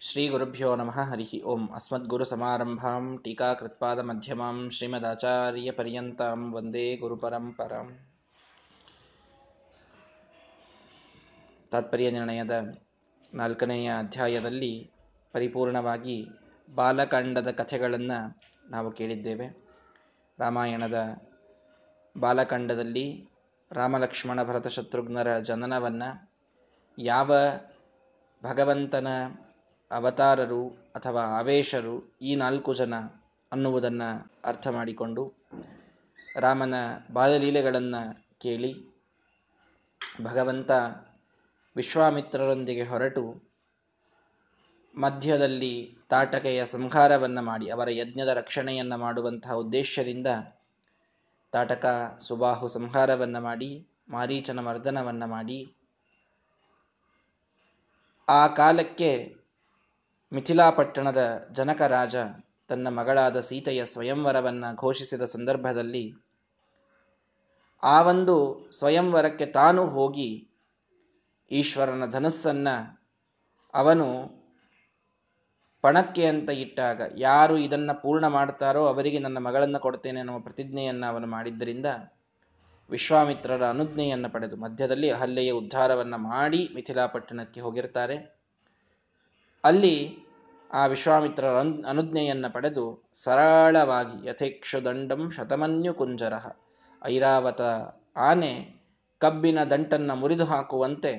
ಶ್ರೀ ಗುರುಭ್ಯೋ ನಮಃ ಹರಿ ಓಂ ಮಧ್ಯಮಾಂ ಶ್ರೀಮದಾಚಾರ್ಯ ಪರ್ಯಂತಂ ವಂದೇ ಗುರುಪರಂಪರಾಂ ತಾತ್ಪರ್ಯ ನಿರ್ಣಯದ ನಾಲ್ಕನೆಯ ಅಧ್ಯಾಯದಲ್ಲಿ ಪರಿಪೂರ್ಣವಾಗಿ ಬಾಲಕಾಂಡದ ಕಥೆಗಳನ್ನು ನಾವು ಕೇಳಿದ್ದೇವೆ. ರಾಮಾಯಣದ ಬಾಲಕಾಂಡದಲ್ಲಿ ರಾಮಲಕ್ಷ್ಮಣ ಭರತ ಶತ್ರುಘ್ನರ ಜನನವನ್ನು ಯಾವ ಭಗವಂತನ ಅವತಾರರು ಅಥವಾ ಆವೇಶರು ಈ ನಾಲ್ಕು ಜನ ಅನ್ನುವುದನ್ನು ಅರ್ಥ ಮಾಡಿಕೊಂಡು ರಾಮನ ಬಾಲಲೀಲೆಗಳನ್ನು ಕೇಳಿ ಭಗವಂತ ವಿಶ್ವಾಮಿತ್ರರೊಂದಿಗೆ ಹೊರಟು ಮಧ್ಯದಲ್ಲಿ ತಾಟಕೆಯ ಸಂಹಾರವನ್ನು ಮಾಡಿ ಅವರ ಯಜ್ಞದ ರಕ್ಷಣೆಯನ್ನು ಮಾಡುವಂತಹ ಉದ್ದೇಶದಿಂದ ತಾಟಕ ಸುಬಾಹು ಸಂಹಾರವನ್ನು ಮಾಡಿ, ಮಾರೀಚನ ಮರ್ದನವನ್ನು ಮಾಡಿ, ಆ ಕಾಲಕ್ಕೆ ಮಿಥಿಲಾಪಟ್ಟಣದ ಜನಕ ರಾಜ ತನ್ನ ಮಗಳಾದ ಸೀತೆಯ ಸ್ವಯಂವರವನ್ನ ಘೋಷಿಸಿದ ಸಂದರ್ಭದಲ್ಲಿ ಆ ಒಂದು ಸ್ವಯಂವರಕ್ಕೆ ತಾನು ಹೋಗಿ ಈಶ್ವರನ ಧನಸ್ಸನ್ನ ಅವನು ಪಣಕ್ಕೆ ಅಂತ ಇಟ್ಟಾಗ ಯಾರು ಇದನ್ನ ಪೂರ್ಣ ಮಾಡ್ತಾರೋ ಅವರಿಗೆ ನನ್ನ ಮಗಳನ್ನು ಕೊಡ್ತೇನೆ ಅನ್ನುವ ಪ್ರತಿಜ್ಞೆಯನ್ನು ಅವನು ಮಾಡಿದ್ದರಿಂದ ವಿಶ್ವಾಮಿತ್ರರ ಅನುಜ್ಞೆಯನ್ನು ಪಡೆದು ಮಧ್ಯದಲ್ಲಿ ಹಲ್ಲೆಯ ಉದ್ಧಾರವನ್ನು ಮಾಡಿ ಮಿಥಿಲಾಪಟ್ಟಣಕ್ಕೆ ಹೋಗಿರ್ತಾರೆ. ಅಲ್ಲಿ ಆ ವಿಶ್ವಾಮಿತ್ರರ ಅನುಜ್ಞೆಯನ್ನು ಪಡೆದು ಸರಳವಾಗಿ ಯಥೇಕ್ಷದಂಡಂ ಶತಮನ್ಯು ಕುಂಜರ. ಐರಾವತ ಆನೆ ಕಬ್ಬಿನ ದಂಟನ್ನು ಮುರಿದು ಹಾಕುವಂತೆ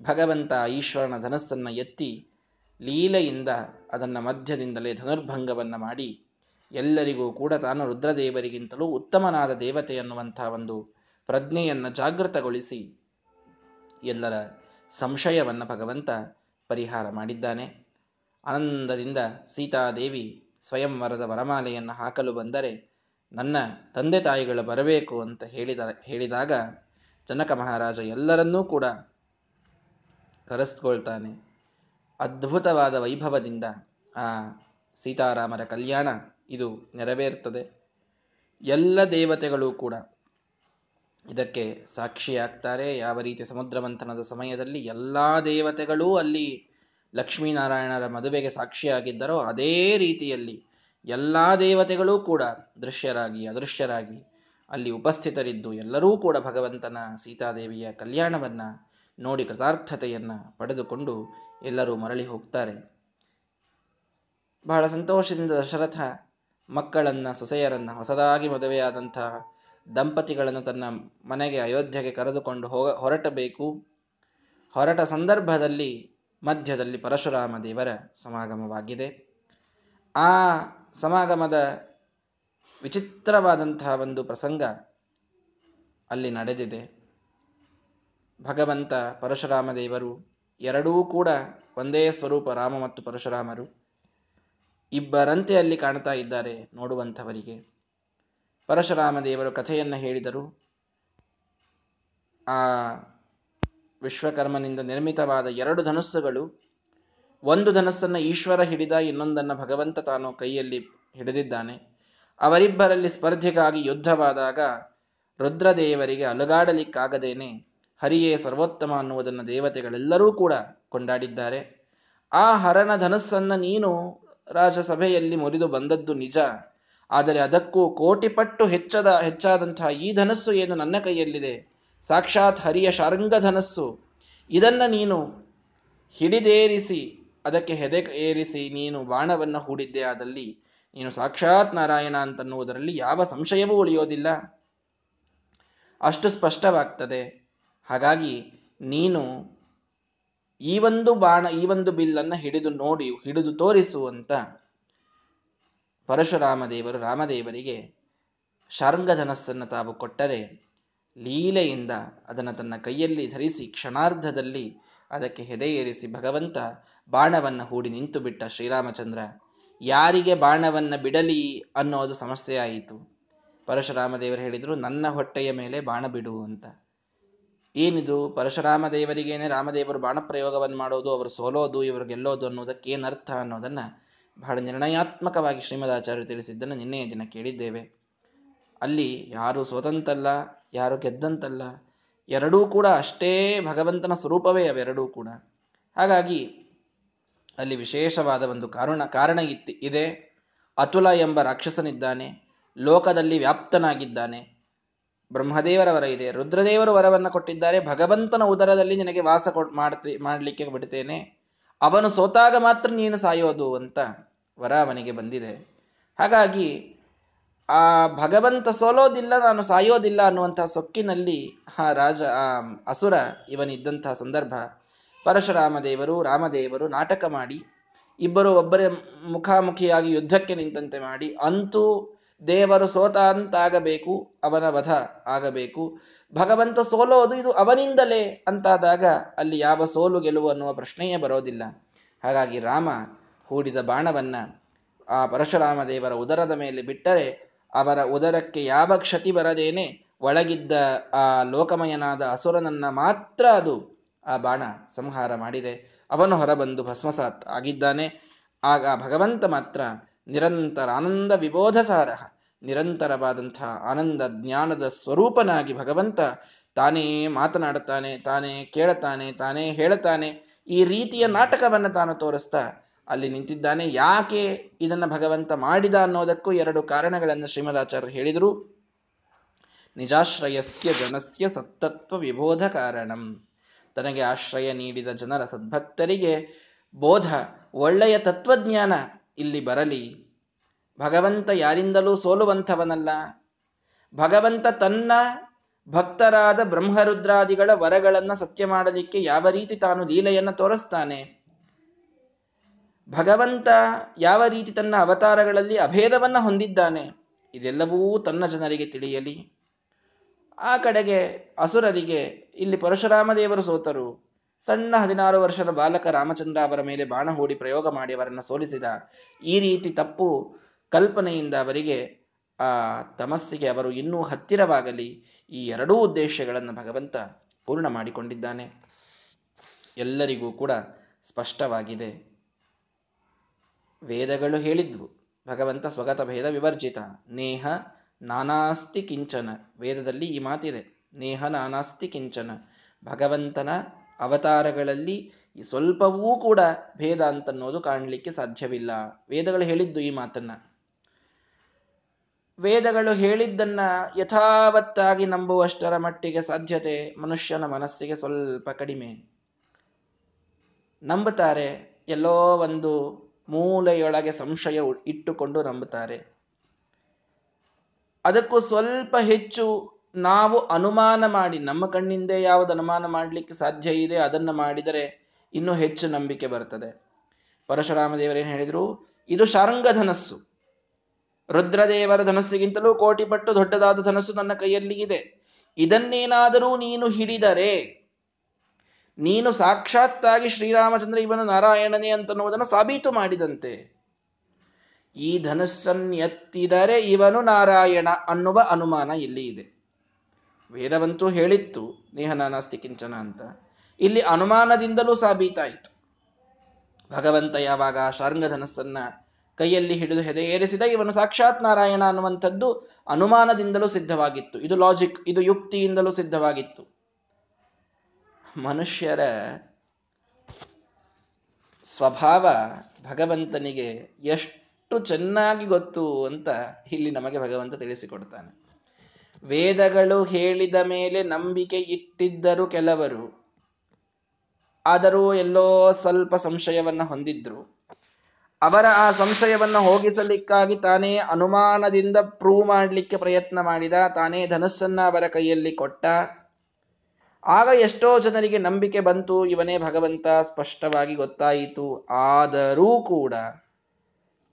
ಭಗವಂತ ಈಶ್ವರನ ಧನಸ್ಸನ್ನು ಎತ್ತಿ ಲೀಲೆಯಿಂದ ಅದನ್ನು ಮಧ್ಯದಿಂದಲೇ ಧನುರ್ಭಂಗವನ್ನು ಮಾಡಿ ಎಲ್ಲರಿಗೂ ಕೂಡ ತಾನು ರುದ್ರದೇವರಿಗಿಂತಲೂ ಉತ್ತಮನಾದ ದೇವತೆ ಅನ್ನುವಂಥ ಒಂದು ಪ್ರಜ್ಞೆಯನ್ನು ಜಾಗೃತಗೊಳಿಸಿ ಎಲ್ಲರ ಸಂಶಯವನ್ನು ಭಗವಂತ ಪರಿಹಾರ ಮಾಡಿದ್ದಾನೆ. ಆನಂದದಿಂದ ಸೀತಾದೇವಿ ಸ್ವಯಂವರದ ವರಮಾಲೆಯನ್ನು ಹಾಕಲು ಬಂದರೆ ನನ್ನ ತಂದೆ ತಾಯಿಗಳು ಬರಬೇಕು ಅಂತ ಹೇಳಿದ, ಹೇಳಿದಾಗ ಜನಕ ಮಹಾರಾಜ ಎಲ್ಲರನ್ನೂ ಕೂಡ ಕರೆಸ್ಕೊಳ್ತಾನೆ. ಅದ್ಭುತವಾದ ವೈಭವದಿಂದ ಆ ಸೀತಾರಾಮರ ಕಲ್ಯಾಣ ಇದು ನೆರವೇರ್ತದೆ. ಎಲ್ಲ ದೇವತೆಗಳು ಕೂಡ ಇದಕ್ಕೆ ಸಾಕ್ಷಿಯಾಗ್ತಾರೆ. ಯಾವ ರೀತಿ ಸಮುದ್ರ ಮಂಥನದ ಸಮಯದಲ್ಲಿ ಎಲ್ಲ ದೇವತೆಗಳೂ ಅಲ್ಲಿ ಲಕ್ಷ್ಮೀನಾರಾಯಣರ ಮದುವೆಗೆ ಸಾಕ್ಷಿಯಾಗಿದ್ದರೋ ಅದೇ ರೀತಿಯಲ್ಲಿ ಎಲ್ಲ ದೇವತೆಗಳೂ ಕೂಡ ದೃಶ್ಯರಾಗಿ, ಅದೃಶ್ಯರಾಗಿ ಅಲ್ಲಿ ಉಪಸ್ಥಿತರಿದ್ದು ಎಲ್ಲರೂ ಕೂಡ ಭಗವಂತನ ಸೀತಾದೇವಿಯ ಕಲ್ಯಾಣವನ್ನ ನೋಡಿ ಕೃತಾರ್ಥತೆಯನ್ನ ಪಡೆದುಕೊಂಡು ಎಲ್ಲರೂ ಮರಳಿ ಹೋಗ್ತಾರೆ. ಬಹಳ ಸಂತೋಷದಿಂದ ದಶರಥ ಮಕ್ಕಳನ್ನ, ಸೊಸೆಯರನ್ನ, ಹೊಸದಾಗಿ ಮದುವೆಯಾದಂತಹ ದಂಪತಿಗಳನ್ನು ತನ್ನ ಮನೆಗೆ, ಅಯೋಧ್ಯೆಗೆ ಕರೆದುಕೊಂಡು ಹೋಗ, ಹೊರಟಬೇಕು. ಹೊರಟ ಸಂದರ್ಭದಲ್ಲಿ ಮಧ್ಯದಲ್ಲಿ ಪರಶುರಾಮ ದೇವರ ಸಮಾಗಮವಾಗಿದೆ. ಆ ಸಮಾಗಮದ ವಿಚಿತ್ರವಾದಂತಹ ಒಂದು ಪ್ರಸಂಗ ಅಲ್ಲಿ ನಡೆದಿದೆ. ಭಗವಂತ ಪರಶುರಾಮ ದೇವರು ಎರಡೂ ಕೂಡ ಒಂದೇ ಸ್ವರೂಪ ರಾಮ ಮತ್ತು ಪರಶುರಾಮರು. ಇಬ್ಬರಂತೆ ಅಲ್ಲಿ ಕಾಣ್ತಾ ಇದ್ದಾರೆ ನೋಡುವಂಥವರಿಗೆ. ಪರಶುರಾಮ ದೇವರು ಕಥೆಯನ್ನು ಹೇಳಿದರು. ಆ ವಿಶ್ವಕರ್ಮನಿಂದ ನಿರ್ಮಿತವಾದ ಎರಡು ಧನಸ್ಸುಗಳು, ಒಂದು ಧನಸ್ಸನ್ನ ಈಶ್ವರ ಹಿಡಿದ ಇನ್ನೊಂದನ್ನು ಭಗವಂತ ತಾನು ಕೈಯಲ್ಲಿ ಹಿಡಿದಿದ್ದಾನೆ. ಅವರಿಬ್ಬರಲ್ಲಿ ಸ್ಪರ್ಧೆಗಾಗಿ ಯುದ್ಧವಾದಾಗ ರುದ್ರದೇವರಿಗೆ ಅಲುಗಾಡಲಿಕ್ಕಾಗದೇನೆ ಹರಿಯೇ ಸರ್ವೋತ್ತಮ ಅನ್ನುವುದನ್ನು ದೇವತೆಗಳೆಲ್ಲರೂ ಕೂಡ ಕೊಂಡಾಡಿದ್ದಾರೆ. ಆ ಹರಣ ಧನಸ್ಸನ್ನು ನೀನು ರಾಜಸಭೆಯಲ್ಲಿ ಮುರಿದು ಬಂದದ್ದು ನಿಜ. ಆದರೆ ಅದಕ್ಕೂ ಕೋಟಿಪಟ್ಟು ಹೆಚ್ಚದ, ಹೆಚ್ಚಾದಂತಹ ಈ ಧನಸ್ಸು ಏನು ನನ್ನ ಕೈಯಲ್ಲಿದೆ? ಸಾಕ್ಷಾತ್ ಹರಿಯ ಶಾರಂಗಧನಸ್ಸು. ಇದನ್ನು ನೀನು ಹಿಡಿದೇರಿಸಿ, ಅದಕ್ಕೆ ಹೆದೆ ಏರಿಸಿ ನೀನು ಬಾಣವನ್ನು ಹೂಡಿದ್ದೆ. ಆದಲ್ಲಿ ನೀನು ಸಾಕ್ಷಾತ್ ನಾರಾಯಣ ಅಂತನ್ನುವುದರಲ್ಲಿ ಯಾವ ಸಂಶಯವೂ ಉಳಿಯೋದಿಲ್ಲ. ಅಷ್ಟು ಸ್ಪಷ್ಟವಾಗ್ತದೆ. ಹಾಗಾಗಿ ನೀನು ಈ ಒಂದು ಬಾಣ, ಈ ಒಂದು ಬಿಲ್ಲನ್ನು ಹಿಡಿದು ನೋಡಿ, ಹಿಡಿದು ತೋರಿಸು ಅಂತ ಪರಶುರಾಮ ದೇವರು ರಾಮದೇವರಿಗೆ ಶಾರಂಗಧನಸ್ಸನ್ನು ತಾವು ಕೊಟ್ಟರೆ ಲೀಲೆಯಿಂದ ಅದನ್ನು ತನ್ನ ಕೈಯಲ್ಲಿ ಧರಿಸಿ ಕ್ಷಣಾರ್ಧದಲ್ಲಿ ಅದಕ್ಕೆ ಹೆದೆಯೇರಿಸಿ ಭಗವಂತ ಬಾಣವನ್ನು ಹೂಡಿ ನಿಂತು ಬಿಟ್ಟ ಶ್ರೀರಾಮಚಂದ್ರ, ಯಾರಿಗೆ ಬಾಣವನ್ನು ಬಿಡಲಿ ಅನ್ನೋದು ಸಮಸ್ಯೆ ಆಯಿತು ಪರಶುರಾಮ ದೇವರು ಹೇಳಿದರು, ನನ್ನ ಹೊಟ್ಟೆಯ ಮೇಲೆ ಬಾಣ ಬಿಡು ಅಂತ. ಏನಿದು? ಪರಶುರಾಮ ದೇವರಿಗೇನೆ ರಾಮದೇವರು ಬಾಣ ಪ್ರಯೋಗವನ್ನು ಮಾಡೋದು, ಅವರು ಸೋಲೋದು, ಇವರು ಗೆಲ್ಲೋದು ಅನ್ನೋದಕ್ಕೆ ಏನರ್ಥ ಅನ್ನೋದನ್ನ ಬಹಳ ನಿರ್ಣಯಾತ್ಮಕವಾಗಿ ಶ್ರೀಮದಾಚಾರ್ಯರು ತಿಳಿಸಿದ್ದನ್ನು ನಿನ್ನೆಯ ದಿನ ಕೇಳಿದ್ದೇವೆ. ಅಲ್ಲಿ ಯಾರು ಸ್ವತಂತಲ್ಲ ಯಾರು ಗೆದ್ದಂತಲ್ಲ, ಎರಡೂ ಕೂಡ ಅಷ್ಟೇ ಭಗವಂತನ ಸ್ವರೂಪವೇ ಅವೆರಡೂ ಕೂಡ. ಹಾಗಾಗಿ ಅಲ್ಲಿ ವಿಶೇಷವಾದ ಒಂದು ಕಾರಣ ಕಾರಣ ಇತ್ತು, ಇದೆ. ಅತುಲ ಎಂಬ ರಾಕ್ಷಸನಿದ್ದಾನೆ, ಲೋಕದಲ್ಲಿ ವ್ಯಾಪ್ತನಾಗಿದ್ದಾನೆ. ಬ್ರಹ್ಮದೇವರ ವರ ಇದೆ, ರುದ್ರದೇವರು ವರವನ್ನು ಕೊಟ್ಟಿದ್ದಾರೆ, ಭಗವಂತನ ಉದರದಲ್ಲಿ ನಿನಗೆ ವಾಸ ಮಾಡ್ತಿ, ಮಾಡಲಿಕ್ಕೆ ಬಿಡ್ತೇನೆ. ಅವನು ಸೋತಾಗ ಮಾತ್ರ ನೀನು ಸಾಯೋದು ಅಂತ ವರ ಅವನಿಗೆ ಬಂದಿದೆ. ಹಾಗಾಗಿ ಆ ಭಗವಂತ ಸೋಲೋದಿಲ್ಲ, ನಾನು ಸಾಯೋದಿಲ್ಲ ಅನ್ನುವಂತಹ ಸೊಕ್ಕಿನಲ್ಲಿ ಆ ರಾಜ, ಆ ಅಸುರ ಇವನಿದ್ದಂತಹ ಸಂದರ್ಭ. ಪರಶುರಾಮ ದೇವರು, ರಾಮದೇವರು ನಾಟಕ ಮಾಡಿ, ಇಬ್ಬರು ಒಬ್ಬರೇ ಮುಖಾಮುಖಿಯಾಗಿ ಯುದ್ಧಕ್ಕೆ ನಿಂತಂತೆ ಮಾಡಿ, ಅಂತೂ ದೇವರು ಸೋತ ಅಂತಾಗಬೇಕು ಅವನ ವಧ ಆಗಬೇಕು. ಭಗವಂತ ಸೋಲೋದು ಇದು ಅವನಿಂದಲೇ ಅಂತಾದಾಗ ಅಲ್ಲಿ ಯಾವ ಸೋಲು ಗೆಲುವು ಅನ್ನುವ ಪ್ರಶ್ನೆಯೇ ಬರೋದಿಲ್ಲ. ಹಾಗಾಗಿ ರಾಮ ಹೂಡಿದ ಬಾಣವನ್ನ ಆ ಪರಶುರಾಮ ದೇವರ ಉದರದ ಮೇಲೆ ಬಿಟ್ಟರೆ ಅವರ ಉದರಕ್ಕೆ ಯಾವ ಕ್ಷತಿ ಬರದೇನೆ ಒಳಗಿದ್ದ ಆ ಲೋಕಮಯನಾದ ಅಸುರನನ್ನ ಮಾತ್ರ ಅದು ಆ ಬಾಣ ಸಂಹಾರ ಮಾಡಿದೆ. ಅವನು ಹೊರಬಂದು ಭಸ್ಮಸಾತ್ ಆಗಿದ್ದಾನೆ. ಆಗ ಭಗವಂತ ಮಾತ್ರ ನಿರಂತರ ಆನಂದ ವಿಬೋಧ ಸಾರ ನಿರಂತರವಾದಂತಹ ಆನಂದ ಜ್ಞಾನದ ಸ್ವರೂಪನಾಗಿ ಭಗವಂತ ತಾನೇ ಮಾತನಾಡುತ್ತಾನೆ, ತಾನೇ ಕೇಳುತ್ತಾನೆ, ತಾನೇ ಹೇಳುತ್ತಾನೆ. ಈ ರೀತಿಯ ನಾಟಕವನ್ನು ತಾನು ತೋರಿಸ್ತಾ ಅಲ್ಲಿ ನಿಂತಿದ್ದಾನೆ. ಯಾಕೆ ಇದನ್ನು ಭಗವಂತ ಮಾಡಿದ ಅನ್ನೋದಕ್ಕೂ ಎರಡು ಕಾರಣಗಳನ್ನು ಶ್ರೀಮದಾಚಾರ್ಯರು ಹೇಳಿದರು. ನಿಜಾಶ್ರಯಸ್ಯ ಜನಸ್ಯ ಸತ್ತತ್ವ ವಿಬೋಧ ಕಾರಣಂ. ತನಗೆ ಆಶ್ರಯ ನೀಡಿದ ಜನರ ಸದ್ಭಕ್ತರಿಗೆ ಬೋಧ, ಒಳ್ಳೆಯ ತತ್ವಜ್ಞಾನ ಇಲ್ಲಿ ಬರಲಿ. ಭಗವಂತ ಯಾರಿಂದಲೂ ಸೋಲುವಂಥವನಲ್ಲ. ಭಗವಂತ ತನ್ನ ಭಕ್ತರಾದ ಬ್ರಹ್ಮರುದ್ರಾದಿಗಳ ವರಗಳನ್ನು ಸತ್ಯ ಮಾಡಲಿಕ್ಕೆ ಯಾವ ರೀತಿ ತಾನು ಲೀಲೆಯನ್ನು ತೋರಿಸ್ತಾನೆ? ಭಗವಂತ ಯಾವ ರೀತಿ ತನ್ನ ಅವತಾರಗಳಲ್ಲಿ ಅಭೇದವನ್ನ ಹೊಂದಿದ್ದಾನೆ, ಇದೆಲ್ಲವೂ ತನ್ನ ಜನರಿಗೆ ತಿಳಿಯಲಿ. ಆ ಕಡೆಗೆ ಅಸುರರಿಗೆ, ಇಲ್ಲಿ ಪರಶುರಾಮ ದೇವರು ಸೋತರು. ಸಣ್ಣ ಹದಿನಾರು ವರ್ಷದ ಬಾಲಕ ರಾಮಚಂದ್ರ ಅವರ ಮೇಲೆ ಬಾಣ ಹೂಡಿ ಪ್ರಯೋಗ ಮಾಡಿ ಅವರನ್ನು ಸೋಲಿಸಿದ. ಈ ರೀತಿ ತಪ್ಪು ಕಲ್ಪನೆಯಿಂದ ಅವರಿಗೆ, ಆ ತಮಸ್ಸಿಗೆ ಅವರು ಇನ್ನೂ ಹತ್ತಿರವಾಗಲಿ, ಈ ಎರಡೂ ಉದ್ದೇಶಗಳನ್ನು ಭಗವಂತ ಪೂರ್ಣ ಮಾಡಿಕೊಂಡಿದ್ದಾನೆ. ಎಲ್ಲರಿಗೂ ಕೂಡ ಸ್ಪಷ್ಟವಾಗಿದೆ. ವೇದಗಳು ಹೇಳಿದ್ವು. ಭಗವಂತ ಸ್ವಗತ ಭೇದ ವಿವರ್ಜಿತ. ನೇಹ ನಾನಾಸ್ತಿ ಕಿಂಚನ. ವೇದದಲ್ಲಿ ಈ ಮಾತಿದೆ. ನೇಹ ನಾನಾಸ್ತಿ ಕಿಂಚನ. ಭಗವಂತನ ಅವತಾರಗಳಲ್ಲಿ ಸ್ವಲ್ಪವೂ ಕೂಡ ಭೇದ ಅಂತನ್ನೋದು ಕಾಣಲಿಕ್ಕೆ ಸಾಧ್ಯವಿಲ್ಲ. ವೇದಗಳು ಹೇಳಿದ್ದು ಈ ಮಾತನ್ನ. ವೇದಗಳು ಹೇಳಿದ್ದನ್ನ ಯಥಾವತ್ತಾಗಿ ನಂಬುವಷ್ಟರ ಮಟ್ಟಿಗೆ ಸಾಧ್ಯತೆ ಮನುಷ್ಯನ ಮನಸ್ಸಿಗೆ ಸ್ವಲ್ಪ ಕಡಿಮೆ. ನಂಬುತ್ತಾರೆ ಎಲ್ಲೋ ಒಂದು ಮೂಲೆಯೊಳಗೆ ಸಂಶಯ ಇಟ್ಟುಕೊಂಡು ನಂಬುತ್ತಾರೆ. ಅದಕ್ಕೂ ಸ್ವಲ್ಪ ಹೆಚ್ಚು ನಾವು ಅನುಮಾನ ಮಾಡಿ, ನಮ್ಮ ಕಣ್ಣಿಂದ ಯಾವುದು ಅನುಮಾನ ಮಾಡಲಿಕ್ಕೆ ಸಾಧ್ಯ ಇದೆ, ಅದನ್ನು ಮಾಡಿದರೆ ಇನ್ನೂ ಹೆಚ್ಚು ನಂಬಿಕೆ ಬರ್ತದೆ. ಪರಶುರಾಮ ದೇವರೇನು ಹೇಳಿದರು? ಇದು ಶಾರಂಗ ಧನಸ್ಸು. ರುದ್ರದೇವರ ಧನಸ್ಸಿಗಿಂತಲೂ ಕೋಟಿ ಪಟ್ಟು ದೊಡ್ಡದಾದ ಧನಸ್ಸು ನನ್ನ ಕೈಯಲ್ಲಿ ಇದೆ. ಇದನ್ನೇನಾದರೂ ನೀನು ಹಿಡಿದರೆ ನೀನು ಸಾಕ್ಷಾತ್ತಾಗಿ ಶ್ರೀರಾಮಚಂದ್ರ ಇವನು ನಾರಾಯಣನೇ ಅಂತನ್ನುವುದನ್ನು ಸಾಬೀತು ಮಾಡಿದಂತೆ. ಈ ಧನಸ್ಸನ್ನೆತ್ತಿದರೆ ಇವನು ನಾರಾಯಣ ಅನ್ನುವ ಅನುಮಾನ ಇಲ್ಲಿ ಇದೆ. ವೇದವಂತೂ ಹೇಳಿತ್ತು ನೇಹನಾನಾಸ್ತಿ ಕಿಂಚನ ಅಂತ. ಇಲ್ಲಿ ಅನುಮಾನದಿಂದಲೂ ಸಾಬೀತಾಯಿತು. ಭಗವಂತ ಯಾವಾಗ ಧನಸ್ಸನ್ನ ಕೈಯಲ್ಲಿ ಹಿಡಿದು ಹೆದೆ ಏರಿಸಿದ ಇವನು ಸಾಕ್ಷಾತ್ ನಾರಾಯಣ ಅನ್ನುವಂಥದ್ದು ಅನುಮಾನದಿಂದಲೂ ಸಿದ್ಧವಾಗಿತ್ತು. ಇದು ಲಾಜಿಕ್ ಇದು ಯುಕ್ತಿಯಿಂದಲೂ ಸಿದ್ಧವಾಗಿತ್ತು. ಮನುಷ್ಯರ ಸ್ವಭಾವ ಭಗವಂತನಿಗೆ ಎಷ್ಟು ಚೆನ್ನಾಗಿ ಗೊತ್ತು ಅಂತ ಇಲ್ಲಿ ನಮಗೆ ಭಗವಂತ ತಿಳಿಸಿಕೊಡ್ತಾನೆ. ವೇದಗಳು ಹೇಳಿದ ಮೇಲೆ ನಂಬಿಕೆ ಇಟ್ಟಿದ್ದರು ಕೆಲವರು. ಆದರೂ ಎಲ್ಲೋ ಸ್ವಲ್ಪ ಸಂಶಯವನ್ನ ಹೊಂದಿದ್ರು. ಅವರ ಆ ಸಂಶಯವನ್ನ ಹೋಗಿಸಲಿಕ್ಕಾಗಿ ತಾನೇ ಅನುಮಾನದಿಂದ ಪ್ರೂವ್ ಮಾಡಲಿಕ್ಕೆ ಪ್ರಯತ್ನ ಮಾಡಿದ, ತಾನೇ ಧನಸ್ಸನ್ನ ಅವರ ಕೈಯಲ್ಲಿ ಕೊಟ್ಟ. ಆಗ ಎಷ್ಟೋ ಜನರಿಗೆ ನಂಬಿಕೆ ಬಂತು, ಇವನೇ ಭಗವಂತ ಸ್ಪಷ್ಟವಾಗಿ ಗೊತ್ತಾಯಿತು. ಆದರೂ ಕೂಡ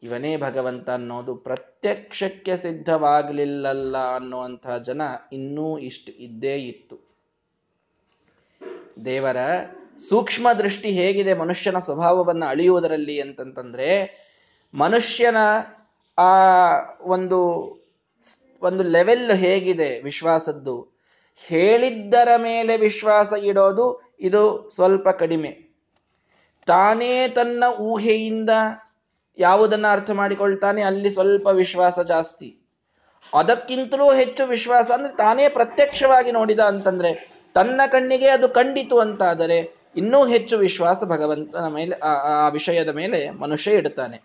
ಇವನೇ ಭಗವಂತ ಅನ್ನೋದು ಪ್ರತ್ಯಕ್ಷಕ್ಕೆ ಸಿದ್ಧವಾಗಲಿಲ್ಲಲ್ಲ ಅನ್ನುವಂತಹ ಜನ ಇನ್ನೂ ಇಷ್ಟು ಇದ್ದೇ ಇತ್ತು. ದೇವರ ಸೂಕ್ಷ್ಮ ದೃಷ್ಟಿ ಹೇಗಿದೆ ಮನುಷ್ಯನ ಸ್ವಭಾವವನ್ನು ಅಳಿಯುವುದರಲ್ಲಿ ಅಂತಂತಂದ್ರೆ, ಮನುಷ್ಯನ ಆ ಒಂದು ಒಂದು ಲೆವೆಲ್ ಹೇಗಿದೆ ವಿಶ್ವಾಸದ್ದು. ಹೇಳಿದ್ದರ ಮೇಲೆ ವಿಶ್ವಾಸ ಇಡೋದು ಇದು ಸ್ವಲ್ಪ ಕಡಿಮೆ. ತಾನೇ ತನ್ನ ಊಹೆಯಿಂದ ಯಾವುದನ್ನ ಅರ್ಥ ಮಾಡಿಕೊಳ್ತಾನೆ ಅಲ್ಲಿ ಸ್ವಲ್ಪ ವಿಶ್ವಾಸ ಜಾಸ್ತಿ. ಅದಕ್ಕಿಂತಲೂ ಹೆಚ್ಚು ವಿಶ್ವಾಸ ಅಂದ್ರೆ ತಾನೇ ಪ್ರತ್ಯಕ್ಷವಾಗಿ ನೋಡಿದ ಅಂತಂದ್ರೆ ತನ್ನ ಕಣ್ಣಿಗೆ ಅದು ಕಂಡಿತು ಅಂತಾದರೆ ಇನ್ನೂ ಹೆಚ್ಚು ವಿಶ್ವಾಸ ಭಗವಂತನ ಮೇಲೆ, ಆ ವಿಷಯದ ಮೇಲೆ ಮನುಷ್ಯ ಇಡುತ್ತಾನೆ.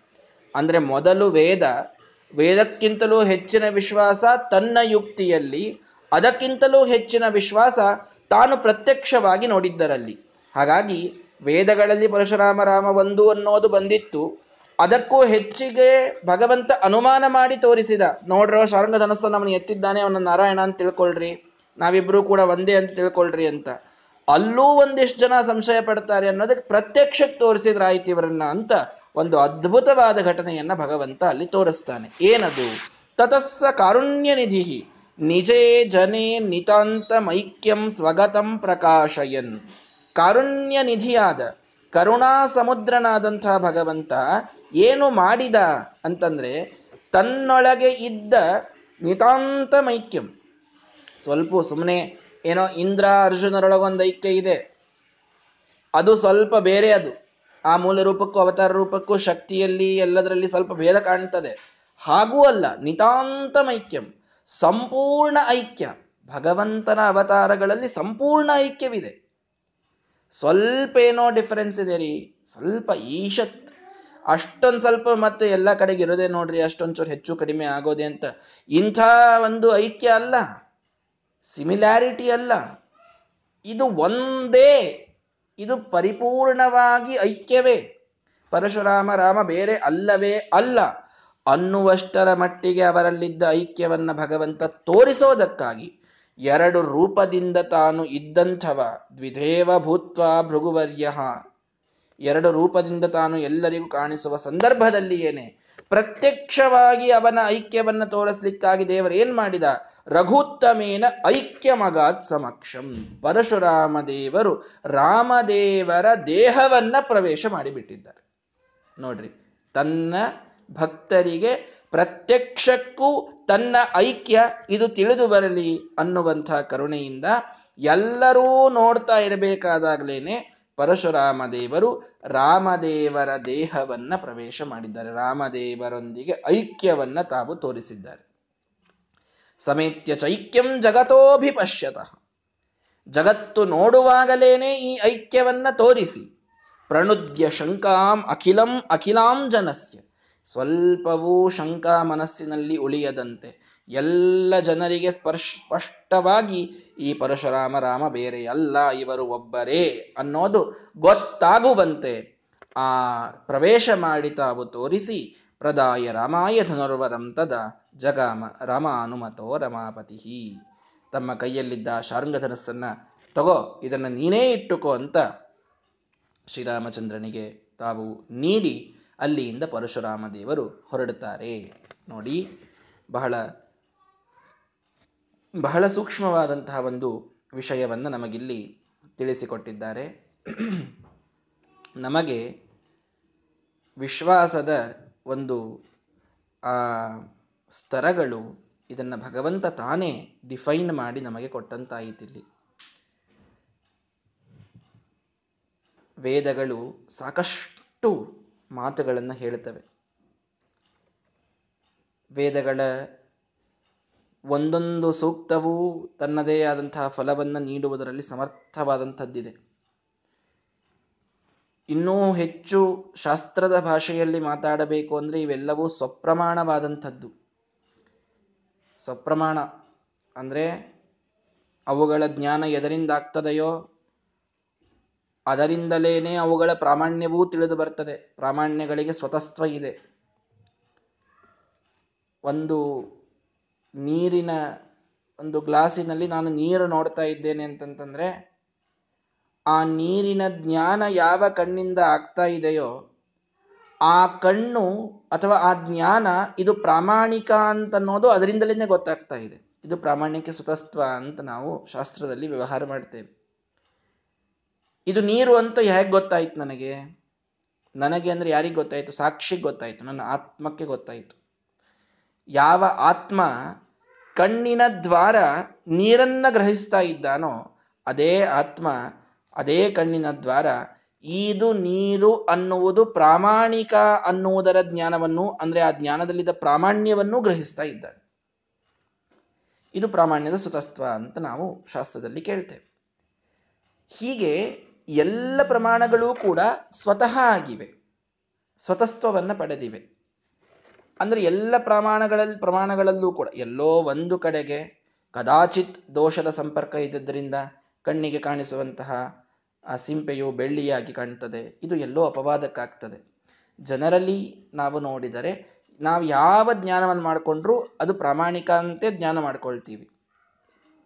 ಅಂದ್ರೆ ಮೊದಲು ವೇದ, ವೇದಕ್ಕಿಂತಲೂ ಹೆಚ್ಚಿನ ವಿಶ್ವಾಸ ತನ್ನ ಯುಕ್ತಿಯಲ್ಲಿ ಅದಕ್ಕಿಂತಲೂ ಹೆಚ್ಚಿನ ವಿಶ್ವಾಸ ತಾನು ಪ್ರತ್ಯಕ್ಷವಾಗಿ ನೋಡಿದ್ದರಲ್ಲಿ. ಹಾಗಾಗಿ ವೇದಗಳಲ್ಲಿ ಪರಶುರಾಮ ರಾಮ ಒಂದು ಅನ್ನೋದು ಬಂದಿತ್ತು. ಅದಕ್ಕೂ ಹೆಚ್ಚಿಗೆ ಭಗವಂತ ಅನುಮಾನ ಮಾಡಿ ತೋರಿಸಿದ. ನೋಡ್ರೋ ಶಾರಂಗ ಧನಸ್ಸ ಅವನು ಎತ್ತಿದ್ದಾನೆ, ಅವನ ನಾರಾಯಣ ಅಂತ ತಿಳ್ಕೊಳ್ರಿ. ನಾವಿಬ್ರು ಕೂಡ ಒಂದೇ ಅಂತ ತಿಳ್ಕೊಳ್ರಿ ಅಂತ. ಅಲ್ಲೂ ಒಂದಿಷ್ಟು ಜನ ಸಂಶಯ ಪಡ್ತಾರೆ ಅನ್ನೋದಕ್ಕೆ ಪ್ರತ್ಯಕ್ಷಕ್ಕೆ ತೋರಿಸಿದ್ರಾಯ್ತು ಇವರನ್ನ ಅಂತ ಒಂದು ಅದ್ಭುತವಾದ ಘಟನೆಯನ್ನ ಭಗವಂತ ಅಲ್ಲಿ ತೋರಿಸ್ತಾನೆ. ಏನದು? ತತಸ್ಸ ಕಾರುಣ್ಯ ನಿಜೇ ಜನೇ ನಿತಾಂತ ಮೈಕ್ಯಂ ಸ್ವಗತಂ ಪ್ರಕಾಶಯನ್. ಕಾರುಣ್ಯ ನಿಧಿಯಾದ, ಕರುಣಾ ಸಮುದ್ರನಾದಂತಹ ಭಗವಂತ ಏನು ಮಾಡಿದ ಅಂತಂದ್ರೆ ತನ್ನೊಳಗೆ ಇದ್ದ ನಿತಾಂತ ಮೈಕ್ಯಂ ಸ್ವಲ್ಪ ಸುಮ್ಮನೆ ಏನೋ ಇಂದ್ರ ಅರ್ಜುನರೊಳಗೊಂದು ಐಕ್ಯ ಇದೆ. ಅದು ಸ್ವಲ್ಪ ಬೇರೆ ಅದು. ಆ ಮೂಲ ರೂಪಕ್ಕೂ ಅವತಾರ ರೂಪಕ್ಕೂ ಶಕ್ತಿಯಲ್ಲಿ ಎಲ್ಲದರಲ್ಲಿ ಸ್ವಲ್ಪ ಭೇದ ಕಾಣ್ತದೆ. ಹಾಗೂ ಅಲ್ಲ ನಿತಾಂತಮೈಕ್ಯಂ. ಸಂಪೂರ್ಣ ಐಕ್ಯ, ಭಗವಂತನ ಅವತಾರಗಳಲ್ಲಿ ಸಂಪೂರ್ಣ ಐಕ್ಯವಿದೆ. ಸ್ವಲ್ಪ ಏನೋ ಡಿಫರೆನ್ಸ್ ಇದೆ ರೀ, ಸ್ವಲ್ಪ ಈಶತ್. ಅಷ್ಟೊಂದು ಸ್ವಲ್ಪ ಮತ್ತೆ ಎಲ್ಲ ಕಡೆಗೆ ಇರೋದೇ ನೋಡ್ರಿ ಅಷ್ಟೊಂಚೂರು ಹೆಚ್ಚು ಕಡಿಮೆ ಆಗೋದೆ ಅಂತ. ಇಂಥ ಒಂದು ಐಕ್ಯ ಅಲ್ಲ ಸಿಮಿಲ್ಯಾರಿಟಿ ಅಲ್ಲ. ಇದು ಒಂದೇ, ಇದು ಪರಿಪೂರ್ಣವಾಗಿ ಐಕ್ಯವೇ. ಪರಶುರಾಮ, ರಾಮ ಬೇರೆ ಅಲ್ಲವೇ ಅಲ್ಲ. ಅನ್ನುವಷ್ಟರ ಮಟ್ಟಿಗೆ ಅವರಲ್ಲಿದ್ದ ಐಕ್ಯವನ್ನ ಭಗವಂತ ತೋರಿಸೋದಕ್ಕಾಗಿ ಎರಡು ರೂಪದಿಂದ ತಾನು ಇದ್ದಂಥವ ದ್ವಿಧೇವ ಭೂತ್ವ ಭೃಗುವರ್ಯ. ಎರಡು ರೂಪದಿಂದ ತಾನು ಎಲ್ಲರಿಗೂ ಕಾಣಿಸುವ ಸಂದರ್ಭದಲ್ಲಿ ಏನೇ, ಪ್ರತ್ಯಕ್ಷವಾಗಿ ಅವನ ಐಕ್ಯವನ್ನ ತೋರಿಸ್ಲಿಕ್ಕಾಗಿ ದೇವರು ಏನ್ ಮಾಡಿದ? ರಘುತ್ತಮೇನ ಐಕ್ಯ ಮಗಾತ್ ಸಮಕ್ಷಂ. ಪರಶುರಾಮ ದೇವರು ರಾಮದೇವರ ದೇಹವನ್ನ ಪ್ರವೇಶ ಮಾಡಿಬಿಟ್ಟಿದ್ದಾರೆ. ನೋಡ್ರಿ, ತನ್ನ ಭಕ್ತರಿಗೆ ಪ್ರತ್ಯಕ್ಷಕ್ಕೂ ತನ್ನ ಐಕ್ಯ ಇದು ತಿಳಿದು ಬರಲಿ ಅನ್ನುವಂಥ ಕರುಣೆಯಿಂದ ಎಲ್ಲರೂ ನೋಡ್ತಾ ಇರಬೇಕಾದಾಗ್ಲೇನೆ ಪರಶುರಾಮ ದೇವರು ರಾಮದೇವರ ದೇಹವನ್ನ ಪ್ರವೇಶ ಮಾಡಿದ್ದಾರೆ. ರಾಮದೇವರೊಂದಿಗೆ ಐಕ್ಯವನ್ನ ತಾವು ತೋರಿಸಿದ್ದಾರೆ. ಸಮೇತ್ಯ ಚೈಕ್ಯಂ ಜಗತೋಭಿಪಶ್ಯತಃ. ಜಗತ್ತು ನೋಡುವಾಗಲೇನೆ ಈ ಐಕ್ಯವನ್ನ ತೋರಿಸಿ. ಪ್ರಣುದ್ಯ ಶಂಕಾಂ ಅಖಿಲಂ ಅಖಿಲಾಂ ಜನಸ್ಯ. ಸ್ವಲ್ಪವೂ ಶಂಕಾ ಮನಸ್ಸಿನಲ್ಲಿ ಉಳಿಯದಂತೆ. ಎಲ್ಲ ಜನರಿಗೆ ಸ್ಪರ್ಶ, ಸ್ಪಷ್ಟವಾಗಿ ಈ ಪರಶುರಾಮ ರಾಮ ಬೇರೆ ಅಲ್ಲ ಇವರು ಒಬ್ಬರೇ ಅನ್ನೋದು ಗೊತ್ತಾಗುವಂತೆ. ಆ ಪ್ರವೇಶ ಮಾಡಿ ತಾವು ತೋರಿಸಿ, ಪ್ರದಾಯ ರಾಮಾಯ ಧನುರ್ವರಂ ತದ ಜಗಾಮ ರಾಮಾನುಮತೋ ರಮಾಪತಿ ತಮ್ಮ ಕೈಯಲ್ಲಿದ್ದ ಶಾರಂಗಧನಸ್ಸನ್ನ ತಗೋ, ಇದನ್ನು ನೀನೇ ಇಟ್ಟುಕೋ ಅಂತ ಶ್ರೀರಾಮಚಂದ್ರನಿಗೆ ತಾವು ನೀಡಿ ಅಲ್ಲಿಯಿಂದ ಪರಶುರಾಮ ದೇವರು ಹೊರಡುತ್ತಾರೆ. ನೋಡಿ, ಬಹಳ ಬಹಳ ಸೂಕ್ಷ್ಮವಾದಂತಹ ಒಂದು ವಿಷಯವನ್ನು ನಮಗಿಲ್ಲಿ ತಿಳಿಸಿಕೊಟ್ಟಿದ್ದಾರೆ. ನಮಗೆ ವಿಶ್ವಾಸದ ಒಂದು, ಆ ಸ್ತರಗಳು ಇದನ್ನು ಭಗವಂತ ತಾನೇ ಡಿಫೈನ್ ಮಾಡಿ ನಮಗೆ ಕೊಟ್ಟಂತಾಯಿತಿಲ್ಲಿ. ವೇದಗಳು ಸಾಕಷ್ಟು ಮಾತುಗಳನ್ನು ಹೇಳುತ್ತವೆ. ವೇದಗಳ ಒಂದೊಂದು ಸೂಕ್ತವೂ ತನ್ನದೇ ಆದಂತಹ ಫಲವನ್ನು ನೀಡುವುದರಲ್ಲಿ ಸಮರ್ಥವಾದಂಥದ್ದಿದೆ. ಇನ್ನೂ ಹೆಚ್ಚು ಶಾಸ್ತ್ರದ ಭಾಷೆಯಲ್ಲಿ ಮಾತಾಡಬೇಕು ಅಂದರೆ ಇವೆಲ್ಲವೂ ಸ್ವಪ್ರಮಾಣವಾದಂಥದ್ದು. ಸ್ವಪ್ರಮಾಣ ಅಂದರೆ ಅವುಗಳ ಜ್ಞಾನ ಎದರಿಂದ ಆಗ್ತದೆಯೋ ಅದರಿಂದಲೇನೆ ಅವುಗಳ ಪ್ರಾಮಾಣ್ಯವೂ ತಿಳಿದು ಬರ್ತದೆ ಪ್ರಾಮಾಣ್ಯಗಳಿಗೆ ಸ್ವತಸ್ತ್ವ ಇದೆ. ಒಂದು ನೀರಿನ ಒಂದು ಗ್ಲಾಸಿನಲ್ಲಿ ನಾನು ನೀರು ನೋಡ್ತಾ ಇದ್ದೇನೆ ಅಂತಂತಂದ್ರೆ, ಆ ನೀರಿನ ಜ್ಞಾನ ಯಾವ ಕಣ್ಣಿಂದ ಆಗ್ತಾ ಇದೆಯೋ, ಆ ಕಣ್ಣು ಅಥವಾ ಆ ಜ್ಞಾನ ಇದು ಪ್ರಾಮಾಣಿಕ ಅಂತ ಅನ್ನೋದು ಅದರಿಂದಲೇ ಗೊತ್ತಾಗ್ತಾ ಇದೆ. ಇದು ಪ್ರಾಮಾಣಿಕ ಸ್ವತಸ್ತ್ವ ಅಂತ ನಾವು ಶಾಸ್ತ್ರದಲ್ಲಿ ವ್ಯವಹಾರ ಮಾಡ್ತೇವೆ. ಇದು ನೀರು ಅಂತ ಹೇಗೆ ಗೊತ್ತಾಯ್ತು ನನಗೆ? ನನಗೆ ಅಂದ್ರೆ ಯಾರಿಗೆ ಗೊತ್ತಾಯ್ತು? ಸಾಕ್ಷಿಗೆ ಗೊತ್ತಾಯ್ತು, ನನ್ನ ಆತ್ಮಕ್ಕೆ ಗೊತ್ತಾಯ್ತು. ಯಾವ ಆತ್ಮ ಕಣ್ಣಿನ ದ್ವಾರ ನೀರನ್ನ ಗ್ರಹಿಸ್ತಾ ಇದ್ದಾನೋ, ಅದೇ ಆತ್ಮ, ಅದೇ ಕಣ್ಣಿನ ದ್ವಾರ ಇದು ನೀರು ಅನ್ನುವುದು ಪ್ರಾಮಾಣಿಕ ಅನ್ನುವುದರ ಜ್ಞಾನವನ್ನು, ಅಂದ್ರೆ ಆ ಜ್ಞಾನದಲ್ಲಿದ್ದ ಪ್ರಾಮಾಣ್ಯವನ್ನು ಗ್ರಹಿಸ್ತಾ ಇದ್ದಾನೆ. ಇದು ಪ್ರಾಮಾಣ್ಯದ ಸುತಸ್ತ್ವ ಅಂತ ನಾವು ಶಾಸ್ತ್ರದಲ್ಲಿ ಕೇಳ್ತೇವೆ. ಹೀಗೆ ಎಲ್ಲ ಪ್ರಮಾಣಗಳೂ ಕೂಡ ಸ್ವತಃ ಆಗಿವೆ. ಸ್ವತಸ್ತ್ವವನ್ನು ಪಡೆದಿವೆ. ಅಂದರೆ ಎಲ್ಲ ಪ್ರಮಾಣಗಳಲ್ಲಿ ಪ್ರಮಾಣಗಳಲ್ಲೂ ಕೂಡ ಎಲ್ಲೋ ಒಂದು ಕಡೆಗೆ ಕದಾಚಿತ್ ದೋಷದ ಸಂಪರ್ಕ ಇದ್ದದ್ರಿಂದ ಕಣ್ಣಿಗೆ ಕಾಣಿಸುವಂತಹ ಆ ಸಿಂಪೆಯು ಬೆಳ್ಳಿಯಾಗಿ ಕಾಣ್ತದೆ. ಇದು ಎಲ್ಲೋ ಅಪವಾದಕ್ಕಾಗ್ತದೆ. ಜನರಲ್ಲಿ ನಾವು ನೋಡಿದರೆ ನಾವು ಯಾವ ಜ್ಞಾನವನ್ನು ಮಾಡಿಕೊಂಡ್ರೂ ಅದು ಪ್ರಾಮಾಣಿಕ ಅಂತೆ ಜ್ಞಾನ ಮಾಡ್ಕೊಳ್ತೀವಿ.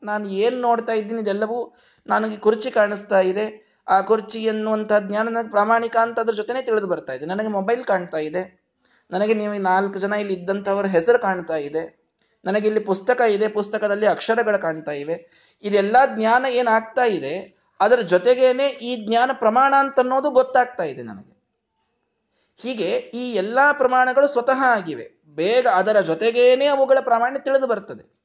ನಾನು ಏನು ನೋಡ್ತಾ ಇದ್ದೀನಿ ಇದೆಲ್ಲವೂ ನನಗೆ ಕುರ್ಚಿ ಕಾಣಿಸ್ತಾ ಇದೆ. ಆ ಕುರ್ಚಿ ಎನ್ನುವಂತಹ ಜ್ಞಾನ ನನಗೆ ಪ್ರಾಮಾಣಿಕ ಅಂತ ಅದ್ರ ಜೊತೆನೆ ತಿಳಿದು ಬರ್ತಾ ಇದೆ. ನನಗೆ ಮೊಬೈಲ್ ಕಾಣ್ತಾ ಇದೆ. ನನಗೆ ನೀವು ನಾಲ್ಕು ಜನ ಇಲ್ಲಿ ಇದ್ದಂಥವರ ಹೆಸರು ಕಾಣ್ತಾ ಇದೆ. ನನಗೆ ಇಲ್ಲಿ ಪುಸ್ತಕ ಇದೆ. ಪುಸ್ತಕದಲ್ಲಿ ಅಕ್ಷರಗಳು ಕಾಣ್ತಾ ಇವೆ. ಇದೆಲ್ಲ ಜ್ಞಾನ ಏನಾಗ್ತಾ ಇದೆ? ಅದರ ಜೊತೆಗೇನೆ ಈ ಜ್ಞಾನ ಪ್ರಮಾಣ ಅಂತ ಅನ್ನೋದು ಗೊತ್ತಾಗ್ತಾ ಇದೆ ನನಗೆ. ಹೀಗೆ ಈ ಎಲ್ಲಾ ಪ್ರಮಾಣಗಳು ಸ್ವತಃ ಆಗಿವೆ. ಬೇಗ ಅದರ ಜೊತೆಗೇನೆ ಅವುಗಳ ಪ್ರಮಾಣ ತಿಳಿದು ಬರ್ತದೆ.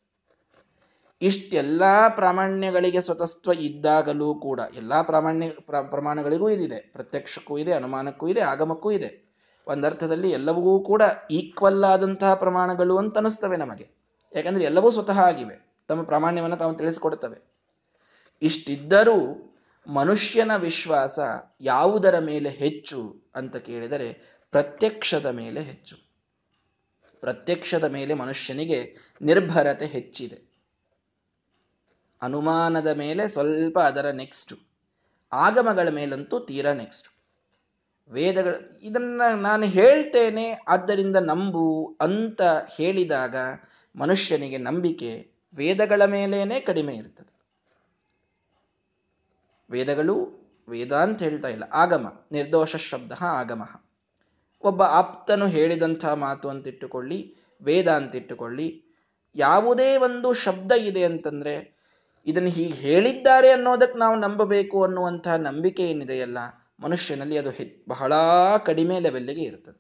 ಇಷ್ಟೆಲ್ಲಾ ಪ್ರಾಮಾಣ್ಯಗಳಿಗೆ ಸ್ವತಸ್ತ್ವ ಇದ್ದಾಗಲೂ ಕೂಡ, ಎಲ್ಲ ಪ್ರಾಮಾಣ್ಯ ಪ್ರಮಾಣಗಳಿಗೂ ಇದಿದೆ. ಪ್ರತ್ಯಕ್ಷಕ್ಕೂ ಇದೆ, ಅನುಮಾನಕ್ಕೂ ಇದೆ, ಆಗಮಕ್ಕೂ ಇದೆ. ಒಂದರ್ಥದಲ್ಲಿ ಎಲ್ಲವೂ ಕೂಡ ಈಕ್ವಲ್ ಆದಂತಹ ಪ್ರಮಾಣಗಳು ಅಂತ ಅನಿಸ್ತವೆ ನಮಗೆ. ಯಾಕಂದ್ರೆ ಎಲ್ಲವೂ ಸ್ವತಃ ಆಗಿವೆ. ತಮ್ಮ ಪ್ರಾಮಾಣ್ಯವನ್ನು ತಾವು ತಿಳಿಸಿಕೊಡುತ್ತವೆ. ಇಷ್ಟಿದ್ದರೂ ಮನುಷ್ಯನ ವಿಶ್ವಾಸ ಯಾವುದರ ಮೇಲೆ ಹೆಚ್ಚು ಅಂತ ಕೇಳಿದರೆ ಪ್ರತ್ಯಕ್ಷದ ಮೇಲೆ ಹೆಚ್ಚು. ಪ್ರತ್ಯಕ್ಷದ ಮೇಲೆ ಮನುಷ್ಯನಿಗೆ ನಿರ್ಭರತೆ ಹೆಚ್ಚಿದೆ. ಅನುಮಾನದ ಮೇಲೆ ಸ್ವಲ್ಪ ಅದರ ನೆಕ್ಸ್ಟ್ ಆಗಮಗಳ ಮೇಲಂತೂ ತೀರಾ ನೆಕ್ಸ್ಟ್ ವೇದಗಳು, ಇದನ್ನ ನಾನು ಹೇಳ್ತೇನೆ, ಆದ್ದರಿಂದ ನಂಬು ಅಂತ ಹೇಳಿದಾಗ ಮನುಷ್ಯನಿಗೆ ನಂಬಿಕೆ ವೇದಗಳ ಮೇಲೇನೆ ಕಡಿಮೆ ಇರ್ತದೆ. ವೇದಗಳು ವೇದ ಅಂತ ಹೇಳ್ತಾ ಇಲ್ಲ. ಆಗಮ, ನಿರ್ದೋಷ ಶಬ್ದ ಆಗಮ. ಒಬ್ಬ ಆಪ್ತನು ಹೇಳಿದಂಥ ಮಾತು ಅಂತಿಟ್ಟುಕೊಳ್ಳಿ, ವೇದ ಅಂತಿಟ್ಟುಕೊಳ್ಳಿ, ಯಾವುದೇ ಒಂದು ಶಬ್ದ ಇದೆ ಅಂತಂದ್ರೆ ಇದನ್ನು ಹೀಗೆ ಹೇಳಿದ್ದಾರೆ ಅನ್ನೋದಕ್ಕೆ ನಾವು ನಂಬಬೇಕು ಅನ್ನುವಂತಹ ನಂಬಿಕೆ ಏನಿದೆಯಲ್ಲ, ಮನುಷ್ಯನಲ್ಲಿ ಅದು ಬಹಳ ಕಡಿಮೆ ಲೆವೆಲ್ಗೆ ಇರ್ತದೆ.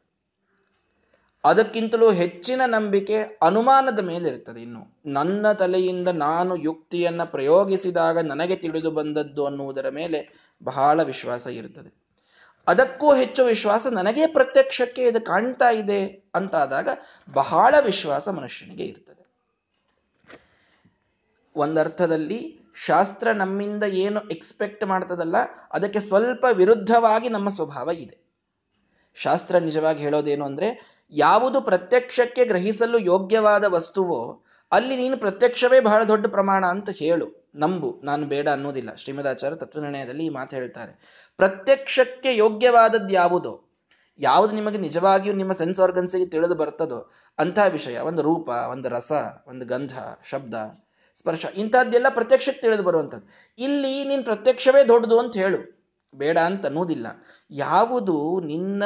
ಅದಕ್ಕಿಂತಲೂ ಹೆಚ್ಚಿನ ನಂಬಿಕೆ ಅನುಮಾನದ ಮೇಲೆ ಇರ್ತದೆ. ಇನ್ನು ನನ್ನ ತಲೆಯಿಂದ ನಾನು ಯುಕ್ತಿಯನ್ನ ಪ್ರಯೋಗಿಸಿದಾಗ ನನಗೆ ತಿಳಿದು ಬಂದದ್ದು ಅನ್ನುವುದರ ಮೇಲೆ ಬಹಳ ವಿಶ್ವಾಸ ಇರ್ತದೆ. ಅದಕ್ಕೂ ಹೆಚ್ಚು ವಿಶ್ವಾಸ ನನಗೆ ಪ್ರತ್ಯಕ್ಷಕ್ಕೆ ಇದು ಕಾಣ್ತಾ ಇದೆ ಅಂತಾದಾಗ ಬಹಳ ವಿಶ್ವಾಸ ಮನುಷ್ಯನಿಗೆ ಇರ್ತದೆ. ಒಂದರ್ಥದಲ್ಲಿ ಶಾಸ್ತ್ರ ನಮ್ಮಿಂದ ಏನು ಎಕ್ಸ್ಪೆಕ್ಟ್ ಮಾಡ್ತದಲ್ಲ, ಅದಕ್ಕೆ ಸ್ವಲ್ಪ ವಿರುದ್ಧವಾಗಿ ನಮ್ಮ ಸ್ವಭಾವ ಇದೆ. ಶಾಸ್ತ್ರ ನಿಜವಾಗಿ ಹೇಳೋದೇನು ಅಂದರೆ, ಯಾವುದು ಪ್ರತ್ಯಕ್ಷಕ್ಕೆ ಗ್ರಹಿಸಲು ಯೋಗ್ಯವಾದ ವಸ್ತುವೋ, ಅಲ್ಲಿ ನೀನು ಪ್ರತ್ಯಕ್ಷವೇ ಬಹಳ ದೊಡ್ಡ ಪ್ರಮಾಣ ಅಂತ ಹೇಳು, ನಂಬು, ನಾನು ಬೇಡ ಅನ್ನೋದಿಲ್ಲ. ಶ್ರೀಮದಾಚಾರ್ಯ ತತ್ವನಿರ್ಣಯದಲ್ಲಿ ಈ ಮಾತು ಹೇಳ್ತಾರೆ. ಪ್ರತ್ಯಕ್ಷಕ್ಕೆ ಯೋಗ್ಯವಾದದ್ದು ಯಾವುದೋ? ಯಾವುದು ನಿಮಗೆ ನಿಜವಾಗಿಯೂ ನಿಮ್ಮ ಸೆನ್ಸ್ ಆರ್ಗನ್ಸಿಗೆ ತಿಳಿದು ಬರ್ತದೋ ಅಂತಹ ವಿಷಯ, ಒಂದು ರೂಪ, ಒಂದು ರಸ, ಒಂದು ಗಂಧ, ಶಬ್ದ ಸ್ಪರ್ಶ. ಇಂಥದ್ದೆಲ್ಲ ಪ್ರತ್ಯಕ್ಷಕ್ಕೆ ತಿಳಿದು ಬರುವಂಥದ್ದು. ಇಲ್ಲಿ ನಿನ್ನ ಪ್ರತ್ಯಕ್ಷವೇ ದೊಡ್ಡದು ಅಂತ ಹೇಳು. ಬೇಡ ಅಂತ ಅನ್ನೋದಿಲ್ಲ. ಯಾವುದು ನಿನ್ನ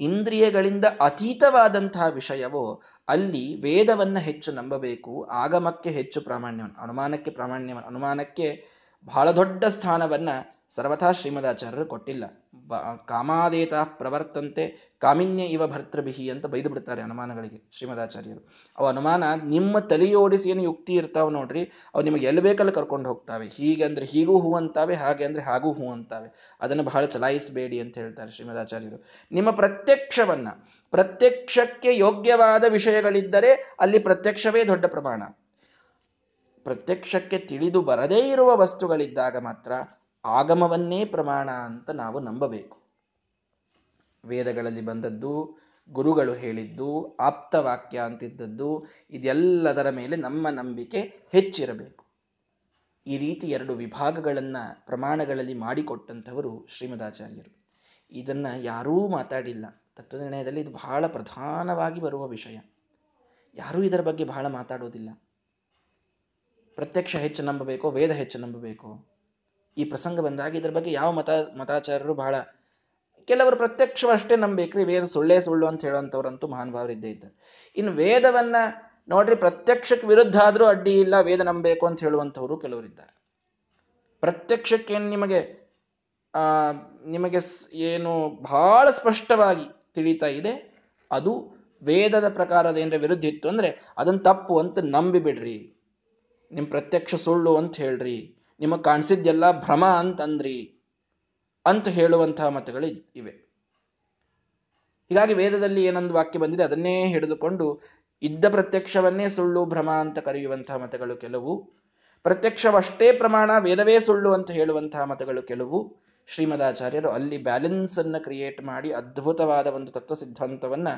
ಇಂದ್ರಿಯಗಳಿಂದ ಅತೀತವಾದಂತಹ ವಿಷಯವೋ ಅಲ್ಲಿ ವೇದವನ್ನು ಹೆಚ್ಚು ನಂಬಬೇಕು, ಆಗಮಕ್ಕೆ ಹೆಚ್ಚು ಪ್ರಾಮಾಣ್ಯವನ್ನು, ಅನುಮಾನಕ್ಕೆ ಪ್ರಾಮಾಣ್ಯವನ್ನು, ಅನುಮಾನಕ್ಕೆ ಬಹಳ ದೊಡ್ಡ ಸ್ಥಾನವನ್ನ ಸರ್ವಥಾ ಶ್ರೀಮದಾಚಾರ್ಯರು ಕೊಟ್ಟಿಲ್ಲ. ಕಾಮಾದೇತ ಪ್ರವರ್ತಂತೆ ಕಾಮಿನ್ಯ ಇವ ಭರ್ತೃಬಿಹಿ ಅಂತ ಬೈದು ಬಿಡ್ತಾರೆ ಅನುಮಾನಗಳಿಗೆ ಶ್ರೀಮದಾಚಾರ್ಯರು. ಅವ ಅನುಮಾನ, ನಿಮ್ಮ ತಲೆಯೋಡಿಸಿ ಏನು ಯುಕ್ತಿ ಇರ್ತಾವ ನೋಡ್ರಿ, ಅವು ನಿಮಗೆ ಎಲ್ಲಿ ಬೇಕಲ್ಲಿ ಕರ್ಕೊಂಡು ಹೋಗ್ತಾವೆ. ಹೀಗೆ ಅಂದ್ರೆ ಹೀಗೂ ಹೂ ಅಂತಾವೆ, ಹಾಗೆ ಅಂದ್ರೆ ಹಾಗೂ ಹೂ ಅಂತಾವೆ. ಅದನ್ನು ಬಹಳ ಚಲಾಯಿಸಬೇಡಿ ಅಂತ ಹೇಳ್ತಾರೆ ಶ್ರೀಮದಾಚಾರ್ಯರು. ನಿಮ್ಮ ಪ್ರತ್ಯಕ್ಷವನ್ನ, ಪ್ರತ್ಯಕ್ಷಕ್ಕೆ ಯೋಗ್ಯವಾದ ವಿಷಯಗಳಿದ್ದರೆ ಅಲ್ಲಿ ಪ್ರತ್ಯಕ್ಷವೇ ದೊಡ್ಡ ಪ್ರಮಾಣ. ಪ್ರತ್ಯಕ್ಷಕ್ಕೆ ತಿಳಿದು ಬರದೇ ಇರುವ ವಸ್ತುಗಳಿದ್ದಾಗ ಮಾತ್ರ ಆಗಮವನ್ನೇ ಪ್ರಮಾಣ ಅಂತ ನಾವು ನಂಬಬೇಕು. ವೇದಗಳಲ್ಲಿ ಬಂದದ್ದು, ಗುರುಗಳು ಹೇಳಿದ್ದು, ಆಪ್ತವಾಕ್ಯ ಅಂತಿದ್ದದ್ದು, ಇದೆಲ್ಲದರ ಮೇಲೆ ನಮ್ಮ ನಂಬಿಕೆ ಹೆಚ್ಚಿರಬೇಕು. ಈ ರೀತಿ ಎರಡು ವಿಭಾಗಗಳನ್ನು ಪ್ರಮಾಣಗಳಲ್ಲಿ ಮಾಡಿಕೊಟ್ಟಂಥವರು ಶ್ರೀಮದಾಚಾರ್ಯರು. ಇದನ್ನ ಯಾರೂ ಮಾತಾಡಿಲ್ಲ. ತತ್ವನಿರ್ಣಯದಲ್ಲಿ ಇದು ಬಹಳ ಪ್ರಧಾನವಾಗಿ ಬರುವ ವಿಷಯ. ಯಾರೂ ಇದರ ಬಗ್ಗೆ ಬಹಳ ಮಾತಾಡೋದಿಲ್ಲ. ಪ್ರತ್ಯಕ್ಷ ಹೆಚ್ಚು ನಂಬಬೇಕೋ, ವೇದ ಹೆಚ್ಚು ನಂಬಬೇಕು? ಈ ಪ್ರಸಂಗ ಬಂದಾಗ ಇದ್ರ ಬಗ್ಗೆ ಯಾವ ಮತ ಮತಾಚಾರರು ಬಹಳ, ಕೆಲವರು ಪ್ರತ್ಯಕ್ಷವಷ್ಟೇ ನಂಬೇಕ್ರಿ, ವೇದ ಸುಳ್ಳೇ ಸುಳ್ಳು ಅಂತ ಹೇಳುವಂಥವ್ರಂತೂ ಮಹಾನ್ ಭಾವರಿದ್ದೇ ಇದ್ದಾರೆ. ಇನ್ನು ವೇದವನ್ನ ನೋಡ್ರಿ, ಪ್ರತ್ಯಕ್ಷಕ್ಕೆ ವಿರುದ್ಧ ಆದ್ರೂ ಅಡ್ಡಿ ಇಲ್ಲ, ವೇದ ನಂಬಬೇಕು ಅಂತ ಹೇಳುವಂಥವ್ರು ಕೆಲವರಿದ್ದಾರೆ ಪ್ರತ್ಯಕ್ಷಕ್ಕೆ ನಿಮಗೆ, ಆ, ನಿಮಗೆ ಏನು ಬಹಳ ಸ್ಪಷ್ಟವಾಗಿ ತಿಳಿತಾ ಇದೆ, ಅದು ವೇದದ ಪ್ರಕಾರದ ಏನರ ವಿರುದ್ಧ ಇತ್ತು ಅಂದ್ರೆ ಅದನ್ನ ತಪ್ಪು ಅಂತ ನಂಬಿಬಿಡ್ರಿ. ನಿಮ್ಮ ನಿಮ್ ಪ್ರತ್ಯಕ್ಷ ಸುಳ್ಳು ಅಂತ ಹೇಳ್ರಿ. ನಿಮಗೆ ಕಾಣಿಸಿದ್ದೆಲ್ಲ ಭ್ರಮ ಅಂತಂದ್ರಿ ಅಂತ ಹೇಳುವಂತಹ ಮತಗಳು ಇವೆ. ಹೀಗಾಗಿ ವೇದದಲ್ಲಿ ಏನೊಂದು ವಾಕ್ಯ ಬಂದಿದೆ, ಅದನ್ನೇ ಹಿಡಿದುಕೊಂಡು ಇದ್ದ ಪ್ರತ್ಯಕ್ಷವನ್ನೇ ಸುಳ್ಳು, ಭ್ರಮ ಅಂತ ಕರೆಯುವಂತಹ ಮತಗಳು ಕೆಲವು. ಪ್ರತ್ಯಕ್ಷವಷ್ಟೇ ಪ್ರಮಾಣ ವೇದವೇ ಸುಳ್ಳು ಅಂತ ಹೇಳುವಂತಹ ಮತಗಳು ಕೆಲವು. ಶ್ರೀಮದಾಚಾರ್ಯರು ಅಲ್ಲಿ ಬ್ಯಾಲೆನ್ಸ್ ಅನ್ನು ಕ್ರಿಯೇಟ್ ಮಾಡಿ ಅದ್ಭುತವಾದ ಒಂದು ತತ್ವ ಸಿದ್ಧಾಂತವನ್ನ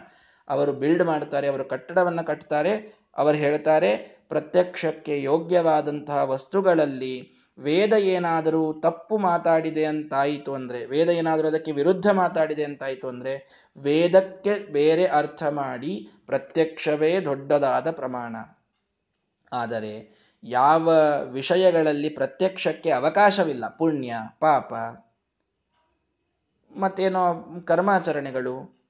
ಅವರು ಬಿಲ್ಡ್ ಮಾಡ್ತಾರೆ, ಅವರು ಕಟ್ಟಡವನ್ನ ಕಟ್ತಾರೆ, ಅವರು ಹೇಳ್ತಾರೆ, ಪ್ರತ್ಯಕ್ಷಕ್ಕೆ ಯೋಗ್ಯವಾದಂತಹ ವಸ್ತುಗಳಲ್ಲಿ ವೇದ ಏನಾದರೂ ತಪ್ಪು ಮಾತಾಡಿದೆ ಅಂತಾಯಿತು ಅಂದ್ರೆ, ವೇದ ಏನಾದರೂ ಅದಕ್ಕೆ ವಿರುದ್ಧ ಮಾತಾಡಿದೆ ಅಂತಾಯಿತು ಅಂದ್ರೆ, ವೇದಕ್ಕೆ ಬೇರೆ ಅರ್ಥ ಮಾಡಿ ಪ್ರತ್ಯಕ್ಷವೇ ದೊಡ್ಡದಾದ ಪ್ರಮಾಣ. ಆದರೆ ಯಾವ ವಿಷಯಗಳಲ್ಲಿ ಪ್ರತ್ಯಕ್ಷಕ್ಕೆ ಅವಕಾಶವಿಲ್ಲ, ಪುಣ್ಯ, ಪಾಪ, ಮತ್ತೇನೋ ಕರ್ಮಾಚರಣೆಗಳು,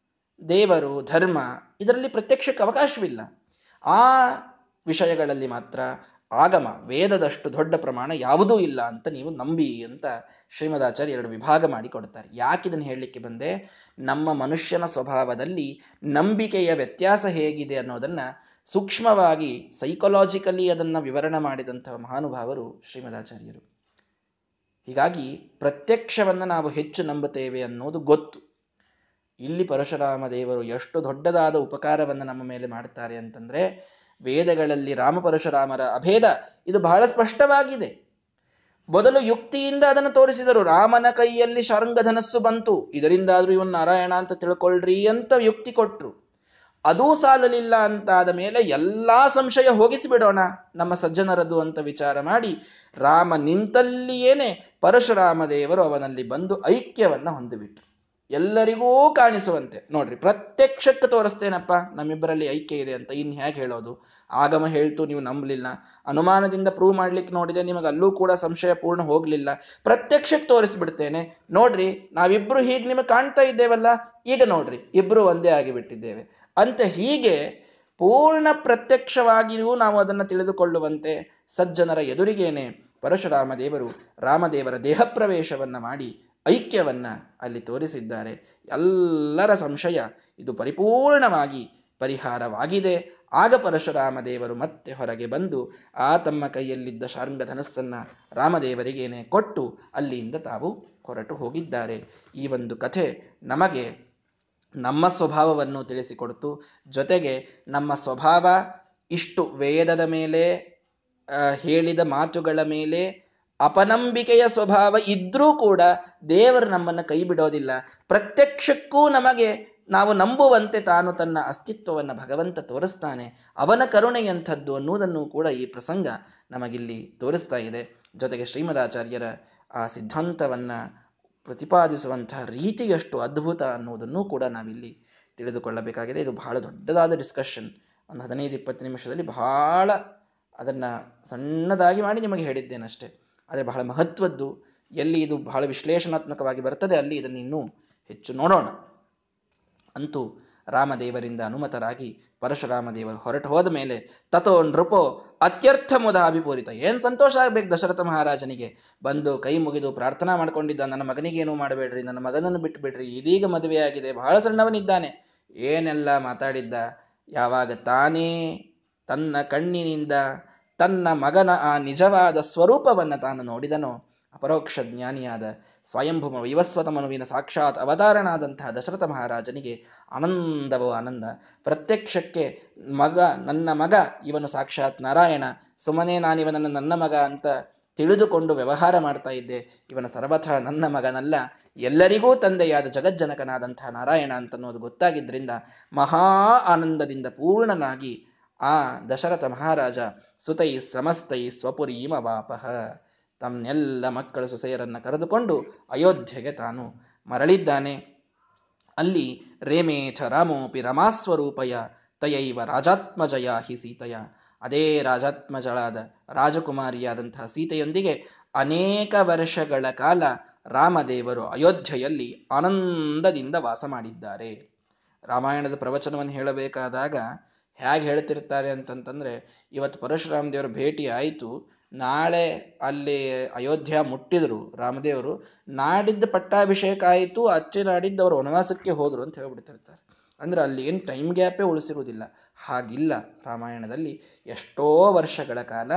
ದೇವರು, ಧರ್ಮ, ಇದರಲ್ಲಿ ಪ್ರತ್ಯಕ್ಷಕ್ಕೆ ಅವಕಾಶವಿಲ್ಲ. ಆ ವಿಷಯಗಳಲ್ಲಿ ಮಾತ್ರ ಆಗಮ, ವೇದದಷ್ಟು ದೊಡ್ಡ ಪ್ರಮಾಣ ಯಾವುದೂ ಇಲ್ಲ ಅಂತ ನೀವು ನಂಬಿ ಅಂತ ಶ್ರೀಮದಾಚಾರ್ಯ ಎರಡು ವಿಭಾಗ ಮಾಡಿ ಕೊಡ್ತಾರೆ ಯಾಕೆ ಇದನ್ನು ಹೇಳಲಿಕ್ಕೆ ಬಂದೆ? ನಮ್ಮ ಮನುಷ್ಯನ ಸ್ವಭಾವದಲ್ಲಿ ನಂಬಿಕೆಯ ವ್ಯತ್ಯಾಸ ಹೇಗಿದೆ ಅನ್ನೋದನ್ನ ಸೂಕ್ಷ್ಮವಾಗಿ ಸೈಕೊಲಾಜಿಕಲಿ ಅದನ್ನ ವಿವರಣೆ ಮಾಡಿದಂತಹ ಮಹಾನುಭಾವರು ಶ್ರೀಮದಾಚಾರ್ಯರು. ಹೀಗಾಗಿ ಪ್ರತ್ಯಕ್ಷವನ್ನು ನಾವು ಹೆಚ್ಚು ನಂಬುತ್ತೇವೆ ಅನ್ನೋದು ಗೊತ್ತು. ಇಲ್ಲಿ ಪರಶುರಾಮ ದೇವರು ಎಷ್ಟು ದೊಡ್ಡದಾದ ಉಪಕಾರವನ್ನು ನಮ್ಮ ಮೇಲೆ ಮಾಡ್ತಾರೆ ಅಂತಂದ್ರೆ ವೇದಗಳಲ್ಲಿ ರಾಮ ಪರಶುರಾಮರ ಅಭೇದ ಇದು ಬಹಳ ಸ್ಪಷ್ಟವಾಗಿದೆ. ಮೊದಲು ಯುಕ್ತಿಯಿಂದ ಅದನ್ನು ತೋರಿಸಿದರು. ರಾಮನ ಕೈಯಲ್ಲಿ ಶಾರಂಗಧನಸ್ಸು ಬಂತು. ಇದರಿಂದಾದ್ರೂ ಇವನ್ ನಾರಾಯಣ ಅಂತ ತಿಳ್ಕೊಳ್ರಿ ಅಂತ ಯುಕ್ತಿ ಕೊಟ್ರು. ಅದೂ ಸಾಲಲಿಲ್ಲ ಅಂತಾದ ಮೇಲೆ ಎಲ್ಲಾ ಸಂಶಯ ಹೋಗಿಸಿಬಿಡೋಣ, ನಮ್ಮ ಸಜ್ಜನರದು ಅಂತ ವಿಚಾರ ಮಾಡಿ ರಾಮ ನಿಂತಲ್ಲಿಯೇನೆ ಪರಶುರಾಮ ದೇವರು ಅವನಲ್ಲಿ ಬಂದು ಐಕ್ಯವನ್ನ ಹೊಂದಿಬಿಟ್ರು. ಎಲ್ಲರಿಗೂ ಕಾಣಿಸುವಂತೆ. ನೋಡ್ರಿ, ಪ್ರತ್ಯಕ್ಷಕ್ಕೆ ತೋರಿಸ್ತೇನಪ್ಪ, ನಮ್ಮಿಬ್ಬರಲ್ಲಿ ಐಕ್ಯ ಇದೆ ಅಂತ ಇನ್ ಹೇಗೆ ಹೇಳೋದು? ಆಗಮ ಹೇಳ್ತು, ನೀವು ನಂಬಲಿಲ್ಲ. ಅನುಮಾನದಿಂದ ಪ್ರೂವ್ ಮಾಡ್ಲಿಕ್ಕೆ ನೋಡಿದೆ, ನಿಮಗೆ ಅಲ್ಲೂ ಕೂಡ ಸಂಶಯ ಪೂರ್ಣ ಹೋಗ್ಲಿಲ್ಲ. ಪ್ರತ್ಯಕ್ಷಕ್ಕೆ ತೋರಿಸ್ಬಿಡ್ತೇನೆ. ನೋಡ್ರಿ, ನಾವಿಬ್ರು ಹೀಗೆ ನಿಮಗೆ ಕಾಣ್ತಾ ಇದ್ದೇವಲ್ಲ, ಈಗ ನೋಡ್ರಿ, ಇಬ್ರು ಒಂದೇ ಆಗಿಬಿಟ್ಟಿದ್ದೇವೆ. ಅಂತ ಹೀಗೆ ಪೂರ್ಣ ಪ್ರತ್ಯಕ್ಷವಾಗಿಯೂ ನಾವು ಅದನ್ನು ತಿಳಿದುಕೊಳ್ಳುವಂತೆ ಸಜ್ಜನರ ಎದುರಿಗೇನೆ ಪರಶುರಾಮ ದೇವರು ರಾಮದೇವರ ದೇಹ ಪ್ರವೇಶವನ್ನು ಮಾಡಿ ಐಕ್ಯವನ್ನ ಅಲ್ಲಿ ತೋರಿಸಿದ್ದಾರೆ. ಎಲ್ಲರ ಸಂಶಯ ಇದು ಪರಿಪೂರ್ಣವಾಗಿ ಪರಿಹಾರವಾಗಿದೆ. ಆಗ ಪರಶುರಾಮ ದೇವರು ಮತ್ತೆ ಹೊರಗೆ ಬಂದು, ಆ ತಮ್ಮ ಕೈಯಲ್ಲಿದ್ದ ಶಾರ್ಂಗ ಧನಸ್ಸನ್ನು ರಾಮದೇವರಿಗೇನೆ ಕೊಟ್ಟು ಅಲ್ಲಿಯಿಂದ ತಾವು ಹೊರಟು ಹೋಗಿದ್ದಾರೆ. ಈ ಒಂದು ಕಥೆ ನಮಗೆ ನಮ್ಮ ಸ್ವಭಾವವನ್ನು ತಿಳಿಸಿಕೊಡ್ತು. ಜೊತೆಗೆ ನಮ್ಮ ಸ್ವಭಾವ ಇಷ್ಟು ವೇದದ ಮೇಲೆ ಹೇಳಿದ ಮಾತುಗಳ ಮೇಲೆ ಅಪನಂಬಿಕೆಯ ಸ್ವಭಾವ ಇದ್ರೂ ಕೂಡ ದೇವರು ನಮ್ಮನ್ನು ಕೈ ಬಿಡೋದಿಲ್ಲ. ಪ್ರತ್ಯಕ್ಷಕ್ಕೂ ನಮಗೆ ನಾವು ನಂಬುವಂತೆ ತಾನು ತನ್ನ ಅಸ್ತಿತ್ವವನ್ನು ಭಗವಂತ ತೋರಿಸ್ತಾನೆ. ಅವನ ಕರುಣೆಯಂಥದ್ದು ಅನ್ನುವುದನ್ನು ಕೂಡ ಈ ಪ್ರಸಂಗ ನಮಗಿಲ್ಲಿ ತೋರಿಸ್ತಾ ಇದೆ. ಜೊತೆಗೆ ಶ್ರೀಮದಾಚಾರ್ಯರ ಆ ಸಿದ್ಧಾಂತವನ್ನು ಪ್ರತಿಪಾದಿಸುವಂತಹ ರೀತಿಯಷ್ಟು ಅದ್ಭುತ ಅನ್ನುವುದನ್ನು ಕೂಡ ನಾವಿಲ್ಲಿ ತಿಳಿದುಕೊಳ್ಳಬೇಕಾಗಿದೆ. ಇದು ಬಹಳ ದೊಡ್ಡದಾದ ಡಿಸ್ಕಷನ್ ಒಂದು ಹದಿನೈದು ಇಪ್ಪತ್ತು ನಿಮಿಷದಲ್ಲಿ ಬಹಳ ಅದನ್ನು ಸಣ್ಣದಾಗಿ ಮಾಡಿ ನಿಮಗೆ ಹೇಳಿದ್ದೇನೆ ಅಷ್ಟೇ ಆದರೆ ಬಹಳ ಮಹತ್ವದ್ದು ಎಲ್ಲಿ ಇದು ಬಹಳ ವಿಶ್ಲೇಷಣಾತ್ಮಕವಾಗಿ ಬರ್ತದೆ ಅಲ್ಲಿ ಇದನ್ನು ಇನ್ನೂ ಹೆಚ್ಚು ನೋಡೋಣ. ಅಂತೂ ರಾಮದೇವರಿಂದ ಅನುಮತರಾಗಿ ಪರಶುರಾಮ ದೇವರು ಹೊರಟು ಹೋದ ಮೇಲೆ ತಥೋ ನೃಪೋ ಅತ್ಯರ್ಥ ಮುದ ಅಭಿಪೂರಿತ. ಏನ್ ಸಂತೋಷ ಆಗ್ಬೇಕು ದಶರಥ ಮಹಾರಾಜನಿಗೆ? ಬಂದು ಕೈ ಮುಗಿದು ಪ್ರಾರ್ಥನಾ ಮಾಡ್ಕೊಂಡಿದ್ದ, ನನ್ನ ಮಗನಿಗೇನು ಮಾಡಬೇಡ್ರಿ, ನನ್ನ ಮಗನನ್ನು ಬಿಟ್ಟು ಬಿಡ್ರಿ ಇದೀಗ ಮದುವೆಯಾಗಿದೆ, ಬಹಳ ಸಣ್ಣವನಿದ್ದಾನೆ. ಏನೆಲ್ಲ ಮಾತಾಡಿದ್ದ? ಯಾವಾಗ ತಾನೇ ತನ್ನ ಕಣ್ಣಿನಿಂದ ತನ್ನ ಮಗನ ಆ ನಿಜವಾದ ಸ್ವರೂಪವನ್ನು ತಾನು ನೋಡಿದನೋ? ಅಪರೋಕ್ಷ ಜ್ಞಾನಿಯಾದ ಸ್ವಯಂಭೂಮ ವಿವಸ್ವತ ಮನುವಿನ ಸಾಕ್ಷಾತ್ ಅವತಾರನಾದಂತಹ ದಶರಥ ಮಹಾರಾಜನಿಗೆ ಆನಂದವೋ ಆನಂದ. ಪ್ರತ್ಯಕ್ಷಕ್ಕೆ ಮಗ, ನನ್ನ ಮಗ, ಇವನು ಸಾಕ್ಷಾತ್ ನಾರಾಯಣ. ಸುಮ್ಮನೆ ನಾನಿವನನ್ನು ನನ್ನ ಮಗ ಅಂತ ತಿಳಿದುಕೊಂಡು ವ್ಯವಹಾರ ಮಾಡ್ತಾ ಇದ್ದೆ. ಇವನ ಸರ್ವಥ ನನ್ನ ಮಗನಲ್ಲ. ಎಲ್ಲರಿಗೂ ತಂದೆಯಾದ ಜಗಜ್ಜನಕನಾದಂತಹ ನಾರಾಯಣ ಅಂತನ್ನೋದು ಗೊತ್ತಾಗಿದ್ದರಿಂದ ಮಹಾ ಆನಂದದಿಂದ ಪೂರ್ಣನಾಗಿ ಆ ದಶರಥ ಮಹಾರಾಜ ಸುತೈ ಸಮಸ್ತೈ ಸ್ವಪುರೀಮ ವಾಪಹ ತಮ್ಮೆಲ್ಲ ಮಕ್ಕಳು ಸೊಸೆಯರನ್ನು ಕರೆದುಕೊಂಡು ಅಯೋಧ್ಯೆಗೆ ತಾನು ಮರಳಿದ್ದಾನೆ. ಅಲ್ಲಿ ರೇಮೇಥ ರಾಮೋಪಿ ರಮಾಸ್ವರೂಪಯ ತಯೈವ ರಾಜಾತ್ಮಜಯ ಹಿ ಸೀತೆಯ. ಅದೇ ರಾಜಾತ್ಮಜಳಾದ ರಾಜಕುಮಾರಿಯಾದಂತಹ ಸೀತೆಯೊಂದಿಗೆ ಅನೇಕ ವರ್ಷಗಳ ಕಾಲ ರಾಮದೇವರು ಅಯೋಧ್ಯೆಯಲ್ಲಿ ಆನಂದದಿಂದ ವಾಸ ಮಾಡಿದ್ದಾರೆ. ರಾಮಾಯಣದ ಪ್ರವಚನವನ್ನು ಹೇಳಬೇಕಾದಾಗ ಹೇಗೆ ಹೇಳ್ತಿರ್ತಾರೆ ಅಂತಂತಂದ್ರೆ, ಇವತ್ತು ಪರಶುರಾಮ ದೇವರ ಭೇಟಿ ಆಯಿತು, ನಾಳೆ ಅಲ್ಲಿ ಅಯೋಧ್ಯ ಮುಟ್ಟಿದ್ರು ರಾಮದೇವರು, ನಾಡಿದ್ದು ಪಟ್ಟಾಭಿಷೇಕ ಆಯಿತು, ಅಚ್ಚೆ ನಾಡಿದ್ದು ಅವರು ವನವಾಸಕ್ಕೆ ಹೋದ್ರು ಅಂತ ಹೇಳ್ಬಿಡ್ತಿರ್ತಾರೆ. ಅಂದ್ರೆ ಅಲ್ಲಿ ಏನು ಟೈಮ್ ಗ್ಯಾಪೇ ಉಳಿಸಿರುವುದಿಲ್ಲ. ಹಾಗಿಲ್ಲ ರಾಮಾಯಣದಲ್ಲಿ ಎಷ್ಟೋ ವರ್ಷಗಳ ಕಾಲ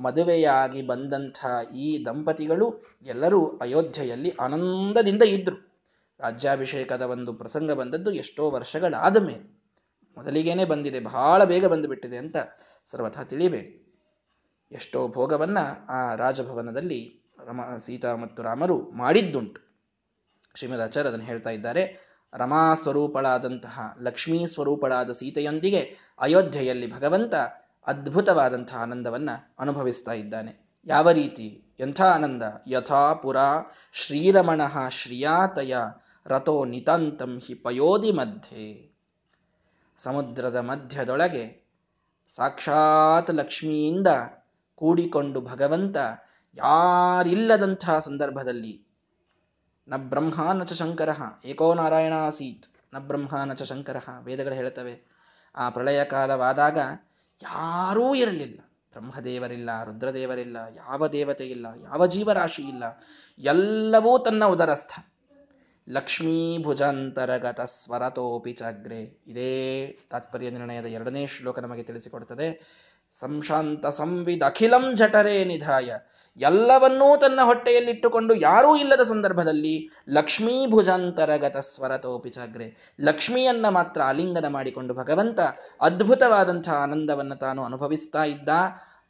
ಮದುವೆಯಾಗಿ ಬಂದಂಥ ಈ ದಂಪತಿಗಳು ಎಲ್ಲರೂ ಅಯೋಧ್ಯೆಯಲ್ಲಿ ಆನಂದದಿಂದ ಇದ್ರು. ರಾಜ್ಯಾಭಿಷೇಕದ ಒಂದು ಪ್ರಸಂಗ ಬಂದದ್ದು ಎಷ್ಟೋ ವರ್ಷಗಳಾದ ಮೇಲೆ. ಮೊದಲಿಗೇನೆ ಬಂದಿದೆ, ಬಹಳ ಬೇಗ ಬಂದುಬಿಟ್ಟಿದೆ ಅಂತ ಸರ್ವಥಾ ತಿಳಿಬೇಡಿ ಎಷ್ಟೋ ಭೋಗವನ್ನ ಆ ರಾಜಭವನದಲ್ಲಿ ರಮ, ಸೀತಾ ಮತ್ತು ರಾಮರು ಮಾಡಿದ್ದುಂಟು. ಶ್ರೀಮದ್ ಆಚಾರ್ಯ ಅದನ್ನು ಹೇಳ್ತಾ ಇದ್ದಾರೆ ರಮಾ ಸ್ವರೂಪಳಾದಂತಹ ಲಕ್ಷ್ಮೀ ಸ್ವರೂಪಳಾದ ಸೀತೆಯೊಂದಿಗೆ ಅಯೋಧ್ಯೆಯಲ್ಲಿ ಭಗವಂತ ಅದ್ಭುತವಾದಂತಹ ಆನಂದವನ್ನ ಅನುಭವಿಸ್ತಾ ಇದ್ದಾನೆ. ಯಾವ ರೀತಿ? ಎಂಥ ಆನಂದ? ಯಥಾ ಪುರ ಶ್ರೀರಮಣ ಶ್ರಿಯಾತಯ ರಥೋ ನಿತಾಂತಂ ಹಿ ಪಯೋದಿ ಮಧ್ಯೆ. ಸಮುದ್ರದ ಮಧ್ಯದೊಳಗೆ ಸಾಕ್ಷಾತ್ ಲಕ್ಷ್ಮಿಯಿಂದ ಕೂಡಿಕೊಂಡು ಭಗವಂತ ಯಾರಿಲ್ಲದಂತಹ ಸಂದರ್ಭದಲ್ಲಿ ನ ಬ್ರಹ್ಮ ನ ಚ ಶಂಕರ, ಏಕೋ ನಾರಾಯಣ ಆಸೀತ್, ನ ಬ್ರಹ್ಮ ನ ಚ ಶಂಕರ ವೇದಗಳು ಹೇಳ್ತವೆ. ಆ ಪ್ರಳಯ ಕಾಲವಾದಾಗ ಯಾರೂ ಇರಲಿಲ್ಲ. ಬ್ರಹ್ಮದೇವರಿಲ್ಲ, ರುದ್ರದೇವರಿಲ್ಲ, ಯಾವ ದೇವತೆ ಇಲ್ಲ ಯಾವ ಜೀವರಾಶಿ ಇಲ್ಲ ಎಲ್ಲವೂ ತನ್ನ ಉದರಸ್ಥ. ಲಕ್ಷ್ಮೀ ಭುಜಾಂತರಗತ ಸ್ವರತೋಪಿ ಚಾಗ್ರೆ ಇದೇ ತಾತ್ಪರ್ಯ ನಿರ್ಣಯದ ಎರಡನೇ ಶ್ಲೋಕ ನಮಗೆ ತಿಳಿಸಿಕೊಡ್ತದೆ ಸಂಶಾಂತ ಸಂವಿದ ಅಖಿಲಂ ಜಠರೇ ನಿಧಾಯ. ಎಲ್ಲವನ್ನೂ ತನ್ನ ಹೊಟ್ಟೆಯಲ್ಲಿಟ್ಟುಕೊಂಡು ಯಾರೂ ಇಲ್ಲದ ಸಂದರ್ಭದಲ್ಲಿ ಲಕ್ಷ್ಮೀ ಭುಜಾಂತರಗತ ಸ್ವರತೋಪಿ ಚಾಗ್ರೆ ಲಕ್ಷ್ಮಿಯನ್ನ ಮಾತ್ರ ಆಲಿಂಗನ ಮಾಡಿಕೊಂಡು ಭಗವಂತ ಅದ್ಭುತವಾದಂತಹ ಆನಂದವನ್ನು ತಾನು ಅನುಭವಿಸ್ತಾ ಇದ್ದ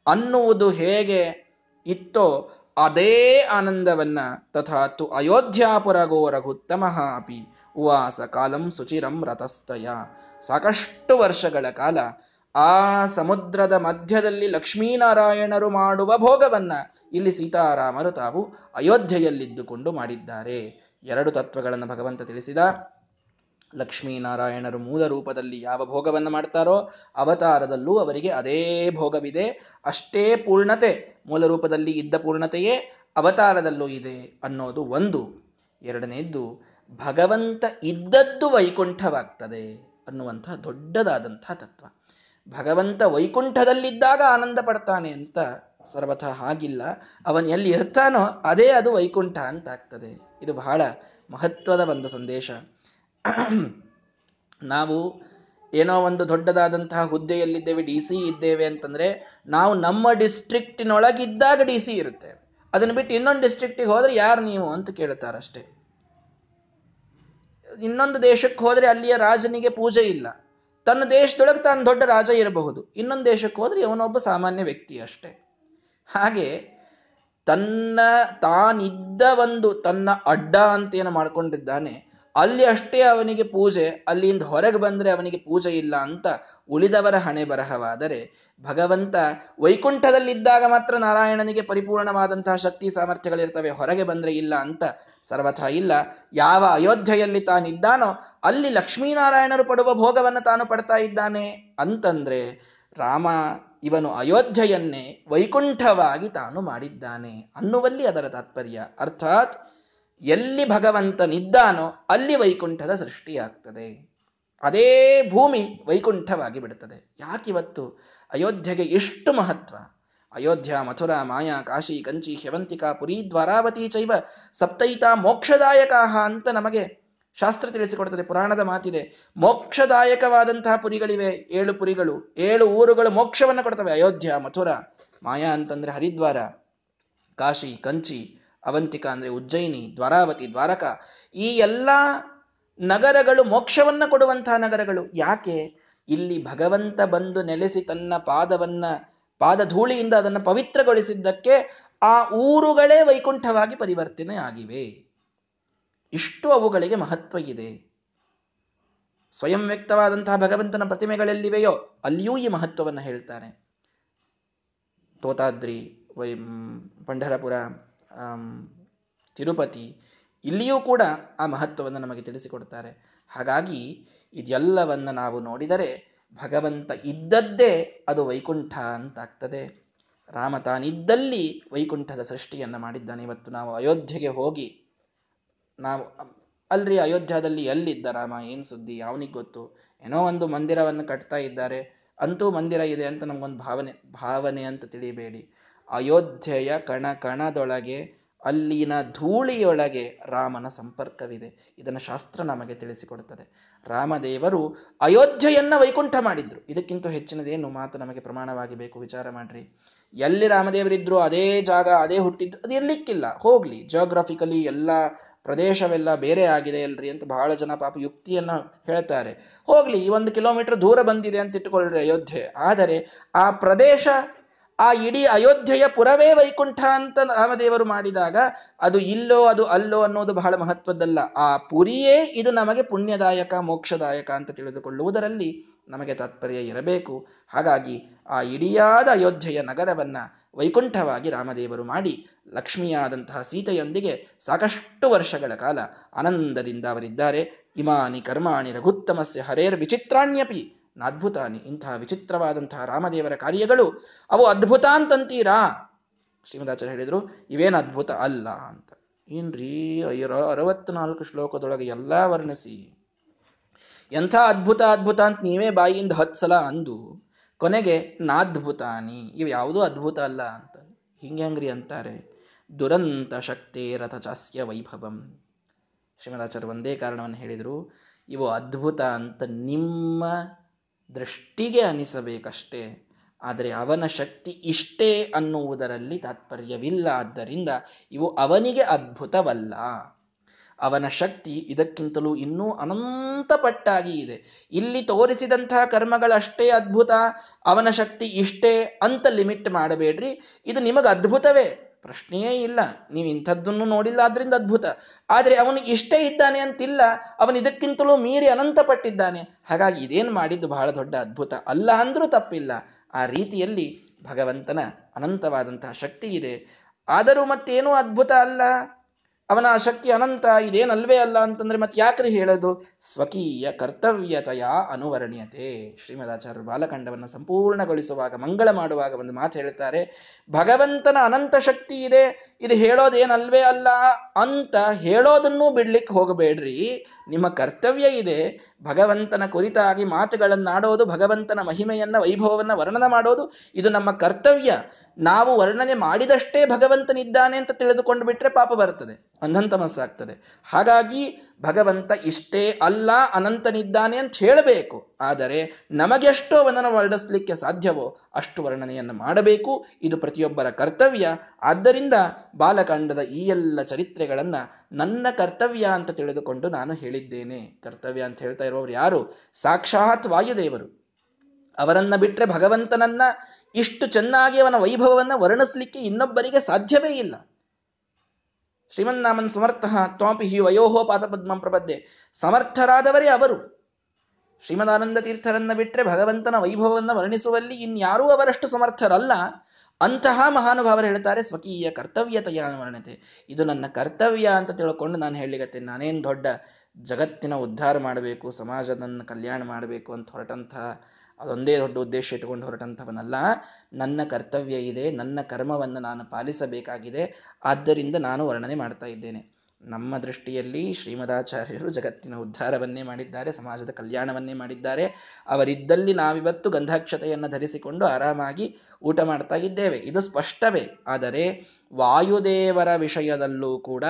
ಅನ್ನುವುದು ಹೇಗೆ ಇತ್ತೋ ಅದೇ ಆನಂದವನ್ನ ತಥಾ ತು ಅಯೋಧ್ಯಾಪುರಗೋ ರಘುತ್ತಮ ಅಪಿ. ಉವಾಸ ಕಾಲಂ ಸುಚಿರಂ ರಥಸ್ತಯ ಸಾಕಷ್ಟು ವರ್ಷಗಳ ಕಾಲ ಆ ಸಮುದ್ರದ ಮಧ್ಯದಲ್ಲಿ ಲಕ್ಷ್ಮೀನಾರಾಯಣರು ಮಾಡುವ ಭೋಗವನ್ನ ಇಲ್ಲಿ ಸೀತಾರಾಮರು ತಾವು ಅಯೋಧ್ಯೆಯಲ್ಲಿದ್ದುಕೊಂಡು ಮಾಡಿದ್ದಾರೆ. ಎರಡು ತತ್ವಗಳನ್ನು ಭಗವಂತ ತಿಳಿಸಿದ. ಲಕ್ಷ್ಮೀನಾರಾಯಣರು ಮೂಲ ರೂಪದಲ್ಲಿ ಯಾವ ಭೋಗವನ್ನು ಮಾಡ್ತಾರೋ ಅವತಾರದಲ್ಲೂ ಅವರಿಗೆ ಅದೇ ಭೋಗವಿದೆ. ಅಷ್ಟೇ ಪೂರ್ಣತೆ, ಮೂಲ ರೂಪದಲ್ಲಿ ಇದ್ದ ಪೂರ್ಣತೆಯೇ ಅವತಾರದಲ್ಲೂ ಇದೆ ಅನ್ನೋದು ಒಂದು. ಎರಡನೆಯದ್ದು ಭಗವಂತ ಇದ್ದದ್ದು ವೈಕುಂಠವಾಗ್ತದೆ ಅನ್ನುವಂತಹ ದೊಡ್ಡದಾದಂತಹ ತತ್ವ. ಭಗವಂತ ವೈಕುಂಠದಲ್ಲಿದ್ದಾಗ ಆನಂದ ಪಡ್ತಾನೆ ಅಂತ ಸರ್ವಥ ಹಾಗಿಲ್ಲ. ಅವನು ಎಲ್ಲಿ ಇರ್ತಾನೋ ಅದೇ ಅದು ವೈಕುಂಠ ಅಂತ ಆಗ್ತದೆ. ಇದು ಬಹಳ ಮಹತ್ವದ ಒಂದು ಸಂದೇಶ. ನಾವು ಏನೋ ಒಂದು ದೊಡ್ಡದಾದಂತಹ ಹುದ್ದೆಯಲ್ಲಿದ್ದೇವೆ, ಡಿ ಸಿ ಇದ್ದೇವೆ ಅಂತಂದ್ರೆ ನಾವು ನಮ್ಮ ಡಿಸ್ಟ್ರಿಕ್ಟಿನೊಳಗಿದ್ದಾಗ ಡಿ ಸಿ ಇರುತ್ತೆ. ಅದನ್ನು ಬಿಟ್ಟು ಇನ್ನೊಂದು ಡಿಸ್ಟ್ರಿಕ್ಟಿಗೆ ಹೋದ್ರೆ ಯಾರು ನೀವು ಅಂತ ಕೇಳ್ತಾರಷ್ಟೇ. ಇನ್ನೊಂದು ದೇಶಕ್ಕೆ ಹೋದ್ರೆ ಅಲ್ಲಿಯ ರಾಜನಿಗೆ ಪೂಜೆ ಇಲ್ಲ. ತನ್ನ ದೇಶದೊಳಗೆ ತಾನು ದೊಡ್ಡ ರಾಜ ಇರಬಹುದು. ಇನ್ನೊಂದು ದೇಶಕ್ಕೆ ಹೋದ್ರೆ ಅವನೊಬ್ಬ ಸಾಮಾನ್ಯ ವ್ಯಕ್ತಿ ಅಷ್ಟೇ. ಹಾಗೆ ತನ್ನ ತಾನಿದ್ದ ಒಂದು ತನ್ನ ಅಡ್ಡ ಅಂತ ಏನು ಮಾಡ್ಕೊಂಡಿದ್ದಾನೆ ಅಲ್ಲಿ ಅಷ್ಟೇ ಅವನಿಗೆ ಪೂಜೆ, ಅಲ್ಲಿಂದ ಹೊರಗೆ ಬಂದ್ರೆ ಅವನಿಗೆ ಪೂಜೆ ಇಲ್ಲ ಅಂತ ಉಳಿದವರ ಹಣೆ ಬರಹವಾದರೆ ಭಗವಂತ ವೈಕುಂಠದಲ್ಲಿದ್ದಾಗ ಮಾತ್ರ ನಾರಾಯಣನಿಗೆ ಪರಿಪೂರ್ಣವಾದಂತಹ ಶಕ್ತಿ ಸಾಮರ್ಥ್ಯಗಳಿರ್ತವೆ, ಹೊರಗೆ ಬಂದರೆ ಇಲ್ಲ ಅಂತ ಸರ್ವಥ ಇಲ್ಲ. ಯಾವ ಅಯೋಧ್ಯೆಯಲ್ಲಿ ತಾನಿದ್ದಾನೋ ಅಲ್ಲಿ ಲಕ್ಷ್ಮೀನಾರಾಯಣರು ಪಡುವ ಭೋಗವನ್ನು ತಾನು ಪಡ್ತಾ ಇದ್ದಾನೆ ಅಂತಂದ್ರೆ ರಾಮ ಇವನು ಅಯೋಧ್ಯೆಯನ್ನೇ ವೈಕುಂಠವಾಗಿ ತಾನು ಮಾಡಿದ್ದಾನೆ ಅನ್ನುವಲ್ಲಿ ಅದರ ತಾತ್ಪರ್ಯ. ಅರ್ಥಾತ್ ಎಲ್ಲಿ ಭಗವಂತನಿದ್ದಾನೋ ಅಲ್ಲಿ ವೈಕುಂಠದ ಸೃಷ್ಟಿಯಾಗ್ತದೆ. ಅದೇ ಭೂಮಿ ವೈಕುಂಠವಾಗಿ ಬಿಡುತ್ತದೆ. ಯಾಕಿವತ್ತು? ಅಯೋಧ್ಯೆಗೆ ಎಷ್ಟು ಮಹತ್ವ. ಅಯೋಧ್ಯ, ಮಥುರಾ, ಮಾಯಾ, ಕಾಶಿ, ಕಂಚಿ ಹ್ಯವಂತಿಕಾ ಪುರಿ, ದ್ವಾರಾವತಿ ಚೈವ ಸಪ್ತೈತ ಮೋಕ್ಷದಾಯಕ ಅಂತ ನಮಗೆ ಶಾಸ್ತ್ರ ತಿಳಿಸಿಕೊಡ್ತದೆ. ಪುರಾಣದ ಮಾತಿದೆ. ಮೋಕ್ಷದಾಯಕವಾದಂತಹ ಪುರಿಗಳಿವೆ. ಏಳು ಪುರಿಗಳು, ಏಳು ಊರುಗಳು ಮೋಕ್ಷವನ್ನು ಕೊಡ್ತವೆ. ಅಯೋಧ್ಯ, ಮಥುರಾ, ಮಾಯಾ ಅಂತಂದ್ರೆ ಹರಿದ್ವಾರ, ಕಾಶಿ, ಕಂಚಿ ಅವಂತಿಕ ಅಂದರೆ ಉಜ್ಜಯಿನಿ, ದ್ವಾರಾವತಿ, ದ್ವಾರಕ, ಈ ಎಲ್ಲ ನಗರಗಳು ಮೋಕ್ಷವನ್ನು ಕೊಡುವಂತಹ ನಗರಗಳು. ಯಾಕೆ? ಇಲ್ಲಿ ಭಗವಂತ ಬಂದು ನೆಲೆಸಿ ತನ್ನ ಪಾದವನ್ನ, ಪಾದಧೂಳಿಯಿಂದ ಅದನ್ನು ಪವಿತ್ರಗೊಳಿಸಿದ್ದಕ್ಕೆ ಆ ಊರುಗಳೇ ವೈಕುಂಠವಾಗಿ ಪರಿವರ್ತನೆ ಆಗಿವೆ. ಇಷ್ಟು ಅವುಗಳಿಗೆ ಮಹತ್ವ ಇದೆ. ಸ್ವಯಂ ವ್ಯಕ್ತವಾದಂತಹ ಭಗವಂತನ ಪ್ರತಿಮೆಗಳೆಲ್ಲಿವೆಯೋ, ಅಲ್ಲಿಯೂ ಈ ಮಹತ್ವವನ್ನು ಹೇಳ್ತಾರೆ. ತೋತಾದ್ರಿ, ವೈ ಪಂಢರಪುರ ತಿರುಪತಿ ಇಲ್ಲಿಯೂ ಕೂಡ ಆ ಮಹತ್ವವನ್ನು ನಮಗೆ ತಿಳಿಸಿಕೊಡ್ತಾರೆ. ಹಾಗಾಗಿ ಇದೆಲ್ಲವನ್ನು ನಾವು ನೋಡಿದರೆ ಭಗವಂತ ಇದ್ದದ್ದೇ ಅದು ವೈಕುಂಠ ಅಂತಾಗ್ತದೆ. ರಾಮ ತಾನಿದ್ದಲ್ಲಿ ವೈಕುಂಠದ ಸೃಷ್ಟಿಯನ್ನು ಮಾಡಿದ್ದಾನೆ. ಇವತ್ತು ನಾವು ಅಯೋಧ್ಯೆಗೆ ಹೋಗಿ ನಾವು ಅಲ್ರಿ ಅಯೋಧ್ಯದಲ್ಲಿ ಎಲ್ಲಿದ್ದ ರಾಮ, ಏನು ಸುದ್ದಿ ಅವನಿಗೆ ಗೊತ್ತು? ಏನೋ ಒಂದು ಮಂದಿರವನ್ನು ಕಟ್ತಾ ಇದ್ದಾರೆ. ಅಂತೂ ಮಂದಿರ ಇದೆ ಅಂತ ನಮಗೊಂದು ಭಾವನೆ ಭಾವನೆ ಅಂತ ತಿಳಿಬೇಡಿ. ಅಯೋಧ್ಯೆಯ ಕಣ ಕಣದೊಳಗೆ, ಅಲ್ಲಿನ ಧೂಳಿಯೊಳಗೆ ರಾಮನ ಸಂಪರ್ಕವಿದೆ. ಇದನ್ನು ಶಾಸ್ತ್ರ ನಮಗೆ ತಿಳಿಸಿಕೊಡುತ್ತದೆ. ರಾಮದೇವರು ಅಯೋಧ್ಯೆಯನ್ನ ವೈಕುಂಠ ಮಾಡಿದ್ರು. ಇದಕ್ಕಿಂತ ಹೆಚ್ಚಿನದೇನು ಮಾತು ನಮಗೆ ಪ್ರಮಾಣವಾಗಿ ಬೇಕು? ವಿಚಾರ ಮಾಡ್ರಿ. ಎಲ್ಲಿ ರಾಮದೇವರಿದ್ರು ಅದೇ ಜಾಗ, ಅದೇ ಹುಟ್ಟಿದ್ದು, ಅದು ಇರ್ಲಿಕ್ಕಿಲ್ಲ. ಹೋಗ್ಲಿ ಜಿಯೋಗ್ರಫಿಕಲಿ ಎಲ್ಲ ಪ್ರದೇಶವೆಲ್ಲ ಬೇರೆ ಆಗಿದೆ ಅಲ್ರಿ ಅಂತ ಬಹಳ ಜನ ಪಾಪ ಯುಕ್ತಿಯನ್ನ ಹೇಳ್ತಾರೆ. ಹೋಗ್ಲಿ, ಈ ಒಂದು ಕಿಲೋಮೀಟರ್ ದೂರ ಬಂದಿದೆ ಅಂತ ಇಟ್ಕೊಳ್ರಿ ಅಯೋಧ್ಯೆ. ಆದರೆ ಆ ಪ್ರದೇಶ ಆ ಇಡೀ ಅಯೋಧ್ಯೆಯ ಪುರವೇ ವೈಕುಂಠ ಅಂತ ರಾಮದೇವರು ಮಾಡಿದಾಗ ಅದು ಇಲ್ಲೋ ಅದು ಅಲ್ಲೋ ಅನ್ನೋದು ಬಹಳ ಮಹತ್ವದ್ದಲ್ಲ. ಆ ಪುರಿಯೇ ಇದು ನಮಗೆ ಪುಣ್ಯದಾಯಕ, ಮೋಕ್ಷದಾಯಕ ಅಂತ ತಿಳಿದುಕೊಳ್ಳುವುದರಲ್ಲಿ ನಮಗೆ ತಾತ್ಪರ್ಯ ಇರಬೇಕು. ಹಾಗಾಗಿ ಆ ಇಡಿಯಾದ ಅಯೋಧ್ಯೆಯ ನಗರವನ್ನ ವೈಕುಂಠವಾಗಿ ರಾಮದೇವರು ಮಾಡಿ ಲಕ್ಷ್ಮಿಯಾದಂತಹ ಸೀತೆಯೊಂದಿಗೆ ಸಾಕಷ್ಟು ವರ್ಷಗಳ ಕಾಲ ಆನಂದದಿಂದ ಅವರಿದ್ದಾರೆ. ಇಮಾನಿ ಕರ್ಮಾಣಿ ರಘುತ್ತಮಸ್ಯ ಹರೇರ್ ವಿಚಿತ್ರಾಣ್ಯಪಿ. ಅದ್ಭುತಾನಿ ಇಂತಹ ವಿಚಿತ್ರವಾದಂತಹ ರಾಮದೇವರ ಕಾರ್ಯಗಳು, ಅವು ಅದ್ಭುತ ಅಂತಂತೀರಾ? ಶ್ರೀಮದಾಚಾರ್ಯ ಹೇಳಿದರು, ಇವೇನು ಅದ್ಭುತ ಅಲ್ಲ ಅಂತ. ಏನ್ರಿ ಅರವತ್ನಾಲ್ಕು ಶ್ಲೋಕದೊಳಗೆ ಎಲ್ಲ ವರ್ಣಿಸಿ. ಎಂಥ ಅದ್ಭುತ ಅದ್ಭುತ ಅಂತ ನೀವೇ ಬಾಯಿಯಿಂದ ಹತ್ತು ಅಂದು, ಕೊನೆಗೆ ನಾದ್ಭುತಾನಿ, ಇವು ಯಾವುದೂ ಅದ್ಭುತ ಅಲ್ಲ ಅಂತ. ಹಿಂಗೆ ಹೆಂಗ್ರಿ ಅಂತಾರೆ? ದುರಂತ ಶಕ್ತಿ ರಥ ಚಾಸ್ಯ ವೈಭವಂ. ಶ್ರೀಮದಾಚಾರ್ಯ ಒಂದೇ ಕಾರಣವನ್ನು ಹೇಳಿದರು, ಇವು ಅದ್ಭುತ ಅಂತ ನಿಮ್ಮ ದೃಷ್ಟಿಗೆ ಅನಿಸಬೇಕಷ್ಟೇ. ಆದರೆ ಅವನ ಶಕ್ತಿ ಇಷ್ಟೇ ಅನ್ನುವುದರಲ್ಲಿ ತಾತ್ಪರ್ಯವಿಲ್ಲ. ಆದ್ದರಿಂದ ಇವು ಅವನಿಗೆ ಅದ್ಭುತವಲ್ಲ. ಅವನ ಶಕ್ತಿ ಇದಕ್ಕಿಂತಲೂ ಇನ್ನೂ ಅನಂತ ಪಟ್ಟಾಗಿ ಇದೆ. ಇಲ್ಲಿ ತೋರಿಸಿದಂತಹ ಕರ್ಮಗಳಷ್ಟೇ ಅದ್ಭುತ, ಅವನ ಶಕ್ತಿ ಇಷ್ಟೇ ಅಂತ ಲಿಮಿಟ್ ಮಾಡಬೇಡ್ರಿ. ಇದು ನಿಮಗೆ ಅದ್ಭುತವೇ ಪ್ರಶ್ನೆಯೇ ಇಲ್ಲ. ನೀವು ಇಂಥದ್ದನ್ನು ನೋಡಿಲ್ಲ, ಆದ್ರಿಂದ ಅದ್ಭುತ. ಆದರೆ ಅವನು ಇಷ್ಟೇ ಇದ್ದಾನೆ ಅಂತಿಲ್ಲ. ಅವನು ಇದಕ್ಕಿಂತಲೂ ಮೀರಿ ಅನಂತ ಪಟ್ಟಿದ್ದಾನೆ ಹಾಗಾಗಿ ಇದೇನು ಮಾಡಿದ್ದು ಬಹಳ ದೊಡ್ಡ ಅದ್ಭುತ. ಅಲ್ಲ ಅಂದ್ರೂ ತಪ್ಪಿಲ್ಲ. ಆ ರೀತಿಯಲ್ಲಿ ಭಗವಂತನ ಅನಂತವಾದಂತಹ ಶಕ್ತಿ ಇದೆ. ಆದರೂ ಮತ್ತೇನೂ ಅದ್ಭುತ ಅಲ್ಲ. ಅವನ ಶಕ್ತಿ ಅನಂತ, ಇದೇನಲ್ವೇ ಅಲ್ಲ ಅಂತಂದ್ರೆ ಮತ್ತೆ ಯಾಕ್ರಿ ಹೇಳೋದು? ಸ್ವಕೀಯ ಕರ್ತವ್ಯತೆಯ ಅನುವರ್ಣ್ಯತೆ. ಶ್ರೀಮದಾಚಾರ್ಯರು ಬಾಲಕಂಡವನ್ನು ಸಂಪೂರ್ಣಗೊಳಿಸುವಾಗ, ಮಂಗಳ ಮಾಡುವಾಗ ಒಂದು ಮಾತು ಹೇಳ್ತಾರೆ, ಭಗವಂತನ ಅನಂತ ಶಕ್ತಿ ಇದೆ ಇದು ಹೇಳೋದೇನಲ್ವೇ ಅಲ್ಲ. ಅಂತ ಹೇಳೋದನ್ನೂ ಬಿಡ್ಲಿಕ್ಕೆ ಹೋಗಬೇಡ್ರಿ. ನಿಮ್ಮ ಕರ್ತವ್ಯ ಇದೆ. ಭಗವಂತನ ಕುರಿತಾಗಿ ಮಾತುಗಳನ್ನಾಡೋದು, ಭಗವಂತನ ಮಹಿಮೆಯನ್ನ, ವೈಭವವನ್ನ ವರ್ಣನೆ ಮಾಡೋದು, ಇದು ನಮ್ಮ ಕರ್ತವ್ಯ. ನಾವು ವರ್ಣನೆ ಮಾಡಿದಷ್ಟೇ ಭಗವಂತನಿದ್ದಾನೆ ಅಂತ ತಿಳಿದುಕೊಂಡು ಬಿಟ್ರೆ ಪಾಪ ಬರ್ತದೆ. ಅಂಧಂತಮಸ್ಸಾಗ್ತದೆ ಹಾಗಾಗಿ ಭಗವಂತ ಇಷ್ಟೇ ಅಲ್ಲ, ಅನಂತನಿದ್ದಾನೆ ಅಂತ ಹೇಳಬೇಕು. ಆದರೆ ನಮಗೆಷ್ಟೋ ವನನ ವರ್ಣಿಸಲಿಕ್ಕೆ ಸಾಧ್ಯವೋ ಅಷ್ಟು ವರ್ಣನೆಯನ್ನು ಮಾಡಬೇಕು. ಇದು ಪ್ರತಿಯೊಬ್ಬರ ಕರ್ತವ್ಯ. ಆದ್ದರಿಂದ ಬಾಲಕಾಂಡದ ಈ ಎಲ್ಲ ಚರಿತ್ರೆಗಳನ್ನ ನನ್ನ ಕರ್ತವ್ಯ ಅಂತ ತಿಳಿದುಕೊಂಡು ನಾನು ಹೇಳಿದ್ದೇನೆ. ಕರ್ತವ್ಯ ಅಂತ ಹೇಳ್ತಾ ಇರುವವರು ಯಾರು? ಸಾಕ್ಷಾತ್ ವಾಯುದೇವರು. ಅವರನ್ನ ಬಿಟ್ಟರೆ ಭಗವಂತನನ್ನ ಇಷ್ಟು ಚೆನ್ನಾಗಿ ಅವನ ವೈಭವವನ್ನು ವರ್ಣಿಸಲಿಕ್ಕೆ ಇನ್ನೊಬ್ಬರಿಗೆ ಸಾಧ್ಯವೇ ಇಲ್ಲ. ಶ್ರೀಮನ್ನಾಮನ್ ಸಮರ್ಥ ತ್ವಾಪಿ ಹಿ ವಯೋಹೋ ಪಾದಪದ್ಮಂ ಪ್ರಬದ್ಧೆ ಸಮರ್ಥರಾದವರೇ ಅವರು. ಶ್ರೀಮದಾನಂದ ತೀರ್ಥರನ್ನ ಬಿಟ್ಟರೆ ಭಗವಂತನ ವೈಭವವನ್ನು ವರ್ಣಿಸುವಲ್ಲಿ ಇನ್ಯಾರೂ ಅವರಷ್ಟು ಸಮರ್ಥರಲ್ಲ. ಅಂತಹ ಮಹಾನುಭಾವರು ಹೇಳ್ತಾರೆ, ಸ್ವಕೀಯ ಕರ್ತವ್ಯತೆಯ ವರ್ಣತೆ. ಇದು ನನ್ನ ಕರ್ತವ್ಯ ಅಂತ ತಿಳ್ಕೊಂಡು ನಾನು ಹೇಳಿಗತ್ತೆ ನಾನೇನು ದೊಡ್ಡ ಜಗತ್ತಿನ ಉದ್ಧಾರ ಮಾಡಬೇಕು, ಸಮಾಜದನ್ನು ಕಲ್ಯಾಣ ಮಾಡಬೇಕು ಅಂತ ಹೊರಟಂತಹ ಅದೊಂದೇ ದೊಡ್ಡ ಉದ್ದೇಶ ಇಟ್ಟುಕೊಂಡು ಹೊರಟಂಥವನಲ್ಲ. ನನ್ನ ಕರ್ತವ್ಯ ಇದೆ, ನನ್ನ ಕರ್ಮವನ್ನು ನಾನು ಪಾಲಿಸಬೇಕಾಗಿದೆ. ಆದ್ದರಿಂದ ನಾನು ವರ್ಣನೆ ಮಾಡ್ತಾ ಇದ್ದೇನೆ. ನಮ್ಮ ದೃಷ್ಟಿಯಲ್ಲಿ ಶ್ರೀಮದಾಚಾರ್ಯರು ಜಗತ್ತಿನ ಉದ್ಧಾರವನ್ನೇ ಮಾಡಿದ್ದಾರೆ, ಸಮಾಜದ ಕಲ್ಯಾಣವನ್ನೇ ಮಾಡಿದ್ದಾರೆ. ಅವರಿದ್ದಲ್ಲಿ ನಾವಿವತ್ತು ಗಂಧಾಕ್ಷತೆಯನ್ನು ಧರಿಸಿಕೊಂಡು ಆರಾಮಾಗಿ ಊಟ ಮಾಡ್ತಾ ಇದ್ದೇವೆ. ಇದು ಸ್ಪಷ್ಟವೇ. ಆದರೆ ವಾಯುದೇವರ ವಿಷಯದಲ್ಲೂ ಕೂಡ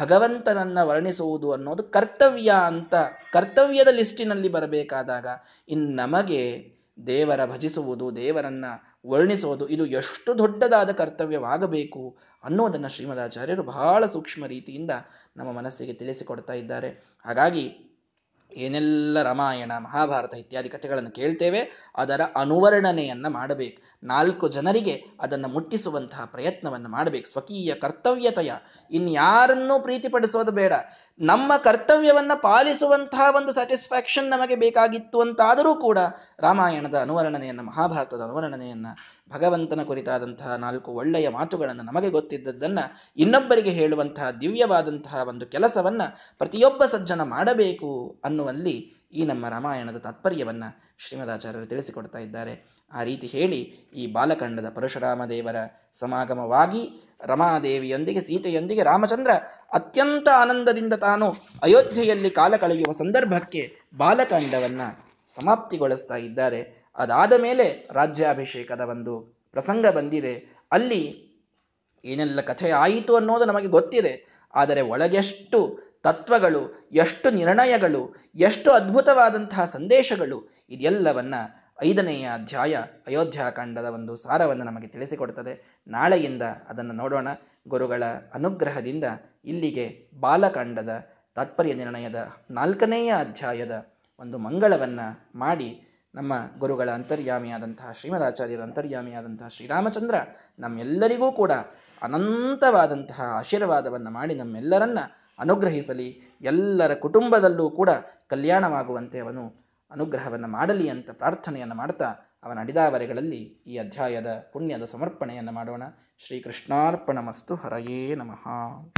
ಭಗವಂತನನ್ನ ವರ್ಣಿಸುವುದು ಅನ್ನೋದು ಕರ್ತವ್ಯ ಅಂತ, ಕರ್ತವ್ಯದ ಲಿಸ್ಟಿನಲ್ಲಿ ಬರಬೇಕಾದಾಗ ಇನ್ನು ನಮಗೆ ದೇವರ ಭಜಿಸುವುದು, ದೇವರನ್ನ ವರ್ಣಿಸುವುದು ಇದು ಎಷ್ಟು ದೊಡ್ಡದಾದ ಕರ್ತವ್ಯವಾಗಬೇಕು ಅನ್ನೋದನ್ನು ಶ್ರೀಮದಾಚಾರ್ಯರು ಬಹಳ ಸೂಕ್ಷ್ಮ ರೀತಿಯಿಂದ ನಮ್ಮ ಮನಸ್ಸಿಗೆ ತಿಳಿಸಿಕೊಡ್ತಾ ಇದ್ದಾರೆ. ಹಾಗಾಗಿ ಏನೆಲ್ಲ ರಾಮಾಯಣ, ಮಹಾಭಾರತ ಇತ್ಯಾದಿ ಕಥೆಗಳನ್ನು ಕೇಳ್ತೇವೆ, ಅದರ ಅನುವರ್ಣನೆಯನ್ನು ಮಾಡಬೇಕು. ನಾಲ್ಕು ಜನರಿಗೆ ಅದನ್ನು ಮುಟ್ಟಿಸುವಂತಹ ಪ್ರಯತ್ನವನ್ನು ಮಾಡಬೇಕು. ಸ್ವಕೀಯ ಕರ್ತವ್ಯತೆಯ. ಇನ್ಯಾರನ್ನೂ ಪ್ರೀತಿಪಡಿಸೋದು ಬೇಡ. ನಮ್ಮ ಕರ್ತವ್ಯವನ್ನು ಪಾಲಿಸುವಂತಹ ಒಂದು ಸ್ಯಾಟಿಸ್ಫ್ಯಾಕ್ಷನ್ ನಮಗೆ ಬೇಕಾಗಿತ್ತು ಅಂತಾದರೂ ಕೂಡ ರಾಮಾಯಣದ ಅನುವರ್ಣನೆಯನ್ನು, ಮಹಾಭಾರತದ ಅನುವರ್ಣನೆಯನ್ನ ಭಗವಂತನ ಕುರಿತಾದಂತಹ ನಾಲ್ಕು ಒಳ್ಳೆಯ ಮಾತುಗಳನ್ನು ನಮಗೆ ಗೊತ್ತಿದ್ದದ್ದನ್ನು ಇನ್ನೊಬ್ಬರಿಗೆ ಹೇಳುವಂತಹ ದಿವ್ಯವಾದಂತಹ ಒಂದು ಕೆಲಸವನ್ನು ಪ್ರತಿಯೊಬ್ಬ ಸಜ್ಜನ ಮಾಡಬೇಕು ಅನ್ನುವಲ್ಲಿ ಈ ನಮ್ಮ ರಾಮಾಯಣದ ತಾತ್ಪರ್ಯವನ್ನು ಶ್ರೀಮದಾಚಾರ್ಯರು ತಿಳಿಸಿಕೊಡ್ತಾ ಇದ್ದಾರೆ. ಆ ರೀತಿ ಹೇಳಿ ಈ ಬಾಲಕಂಡದ ಪರಶುರಾಮ ದೇವರ ಸಮಾಗಮವಾಗಿ ರಮಾದೇವಿಯೊಂದಿಗೆ, ಸೀತೆಯೊಂದಿಗೆ ರಾಮಚಂದ್ರ ಅತ್ಯಂತ ಆನಂದದಿಂದ ತಾನು ಅಯೋಧ್ಯೆಯಲ್ಲಿ ಕಾಲ ಕಳೆಯುವ ಸಂದರ್ಭಕ್ಕೆ ಬಾಲಕಾಂಡವನ್ನು ಸಮಾಪ್ತಿಗೊಳಿಸ್ತಾ ಇದ್ದಾರೆ. ಅದಾದ ಮೇಲೆ ರಾಜ್ಯಾಭಿಷೇಕದ ಒಂದು ಪ್ರಸಂಗ ಬಂದಿದೆ. ಅಲ್ಲಿ ಏನೆಲ್ಲ ಕಥೆ ಆಯಿತು ಅನ್ನೋದು ನಮಗೆ ಗೊತ್ತಿದೆ. ಆದರೆ ಒಳಗೆಷ್ಟು ತತ್ವಗಳು, ಎಷ್ಟು ನಿರ್ಣಯಗಳು, ಎಷ್ಟು ಅದ್ಭುತವಾದಂತಹ ಸಂದೇಶಗಳು, ಇದೆಲ್ಲವನ್ನ ಐದನೆಯ ಅಧ್ಯಾಯ ಅಯೋಧ್ಯಾಕಾಂಡದ ಒಂದು ಸಾರವನ್ನು ನಮಗೆ ತಿಳಿಸಿಕೊಡ್ತದೆ. ನಾಳೆಯಿಂದ ಅದನ್ನು ನೋಡೋಣ. ಗುರುಗಳ ಅನುಗ್ರಹದಿಂದ ಇಲ್ಲಿಗೆ ಬಾಲಕಾಂಡದ ತಾತ್ಪರ್ಯ ನಿರ್ಣಯದ ನಾಲ್ಕನೆಯ ಅಧ್ಯಾಯದ ಒಂದು ಮಂಗಳವನ್ನು ಮಾಡಿ ನಮ್ಮ ಗುರುಗಳ ಅಂತರ್ಯಾಮಿಯಾದಂತಹ ಶ್ರೀಮದಾಚಾರ್ಯರ ಅಂತರ್ಯಾಮಿಯಾದಂತಹ ಶ್ರೀರಾಮಚಂದ್ರ ನಮ್ಮೆಲ್ಲರಿಗೂ ಕೂಡ ಅನಂತವಾದಂತಹ ಆಶೀರ್ವಾದವನ್ನು ಮಾಡಿ ನಮ್ಮೆಲ್ಲರನ್ನ ಅನುಗ್ರಹಿಸಲಿ. ಎಲ್ಲರ ಕುಟುಂಬದಲ್ಲೂ ಕೂಡ ಕಲ್ಯಾಣವಾಗುವಂತೆ ಅವನು ಅನುಗ್ರಹವನ್ನು ಮಾಡಲಿ ಅಂತ ಪ್ರಾರ್ಥನೆಯನ್ನು ಮಾಡ್ತಾ ಅವನ ಅಡಿದಾವರೆಗಳಲ್ಲಿ ಈ ಅಧ್ಯಾಯದ ಪುಣ್ಯದ ಸಮರ್ಪಣೆಯನ್ನು ಮಾಡೋಣ. ಶ್ರೀಕೃಷ್ಣಾರ್ಪಣ ಮಸ್ತು ಹರಯೇ ನಮಃ.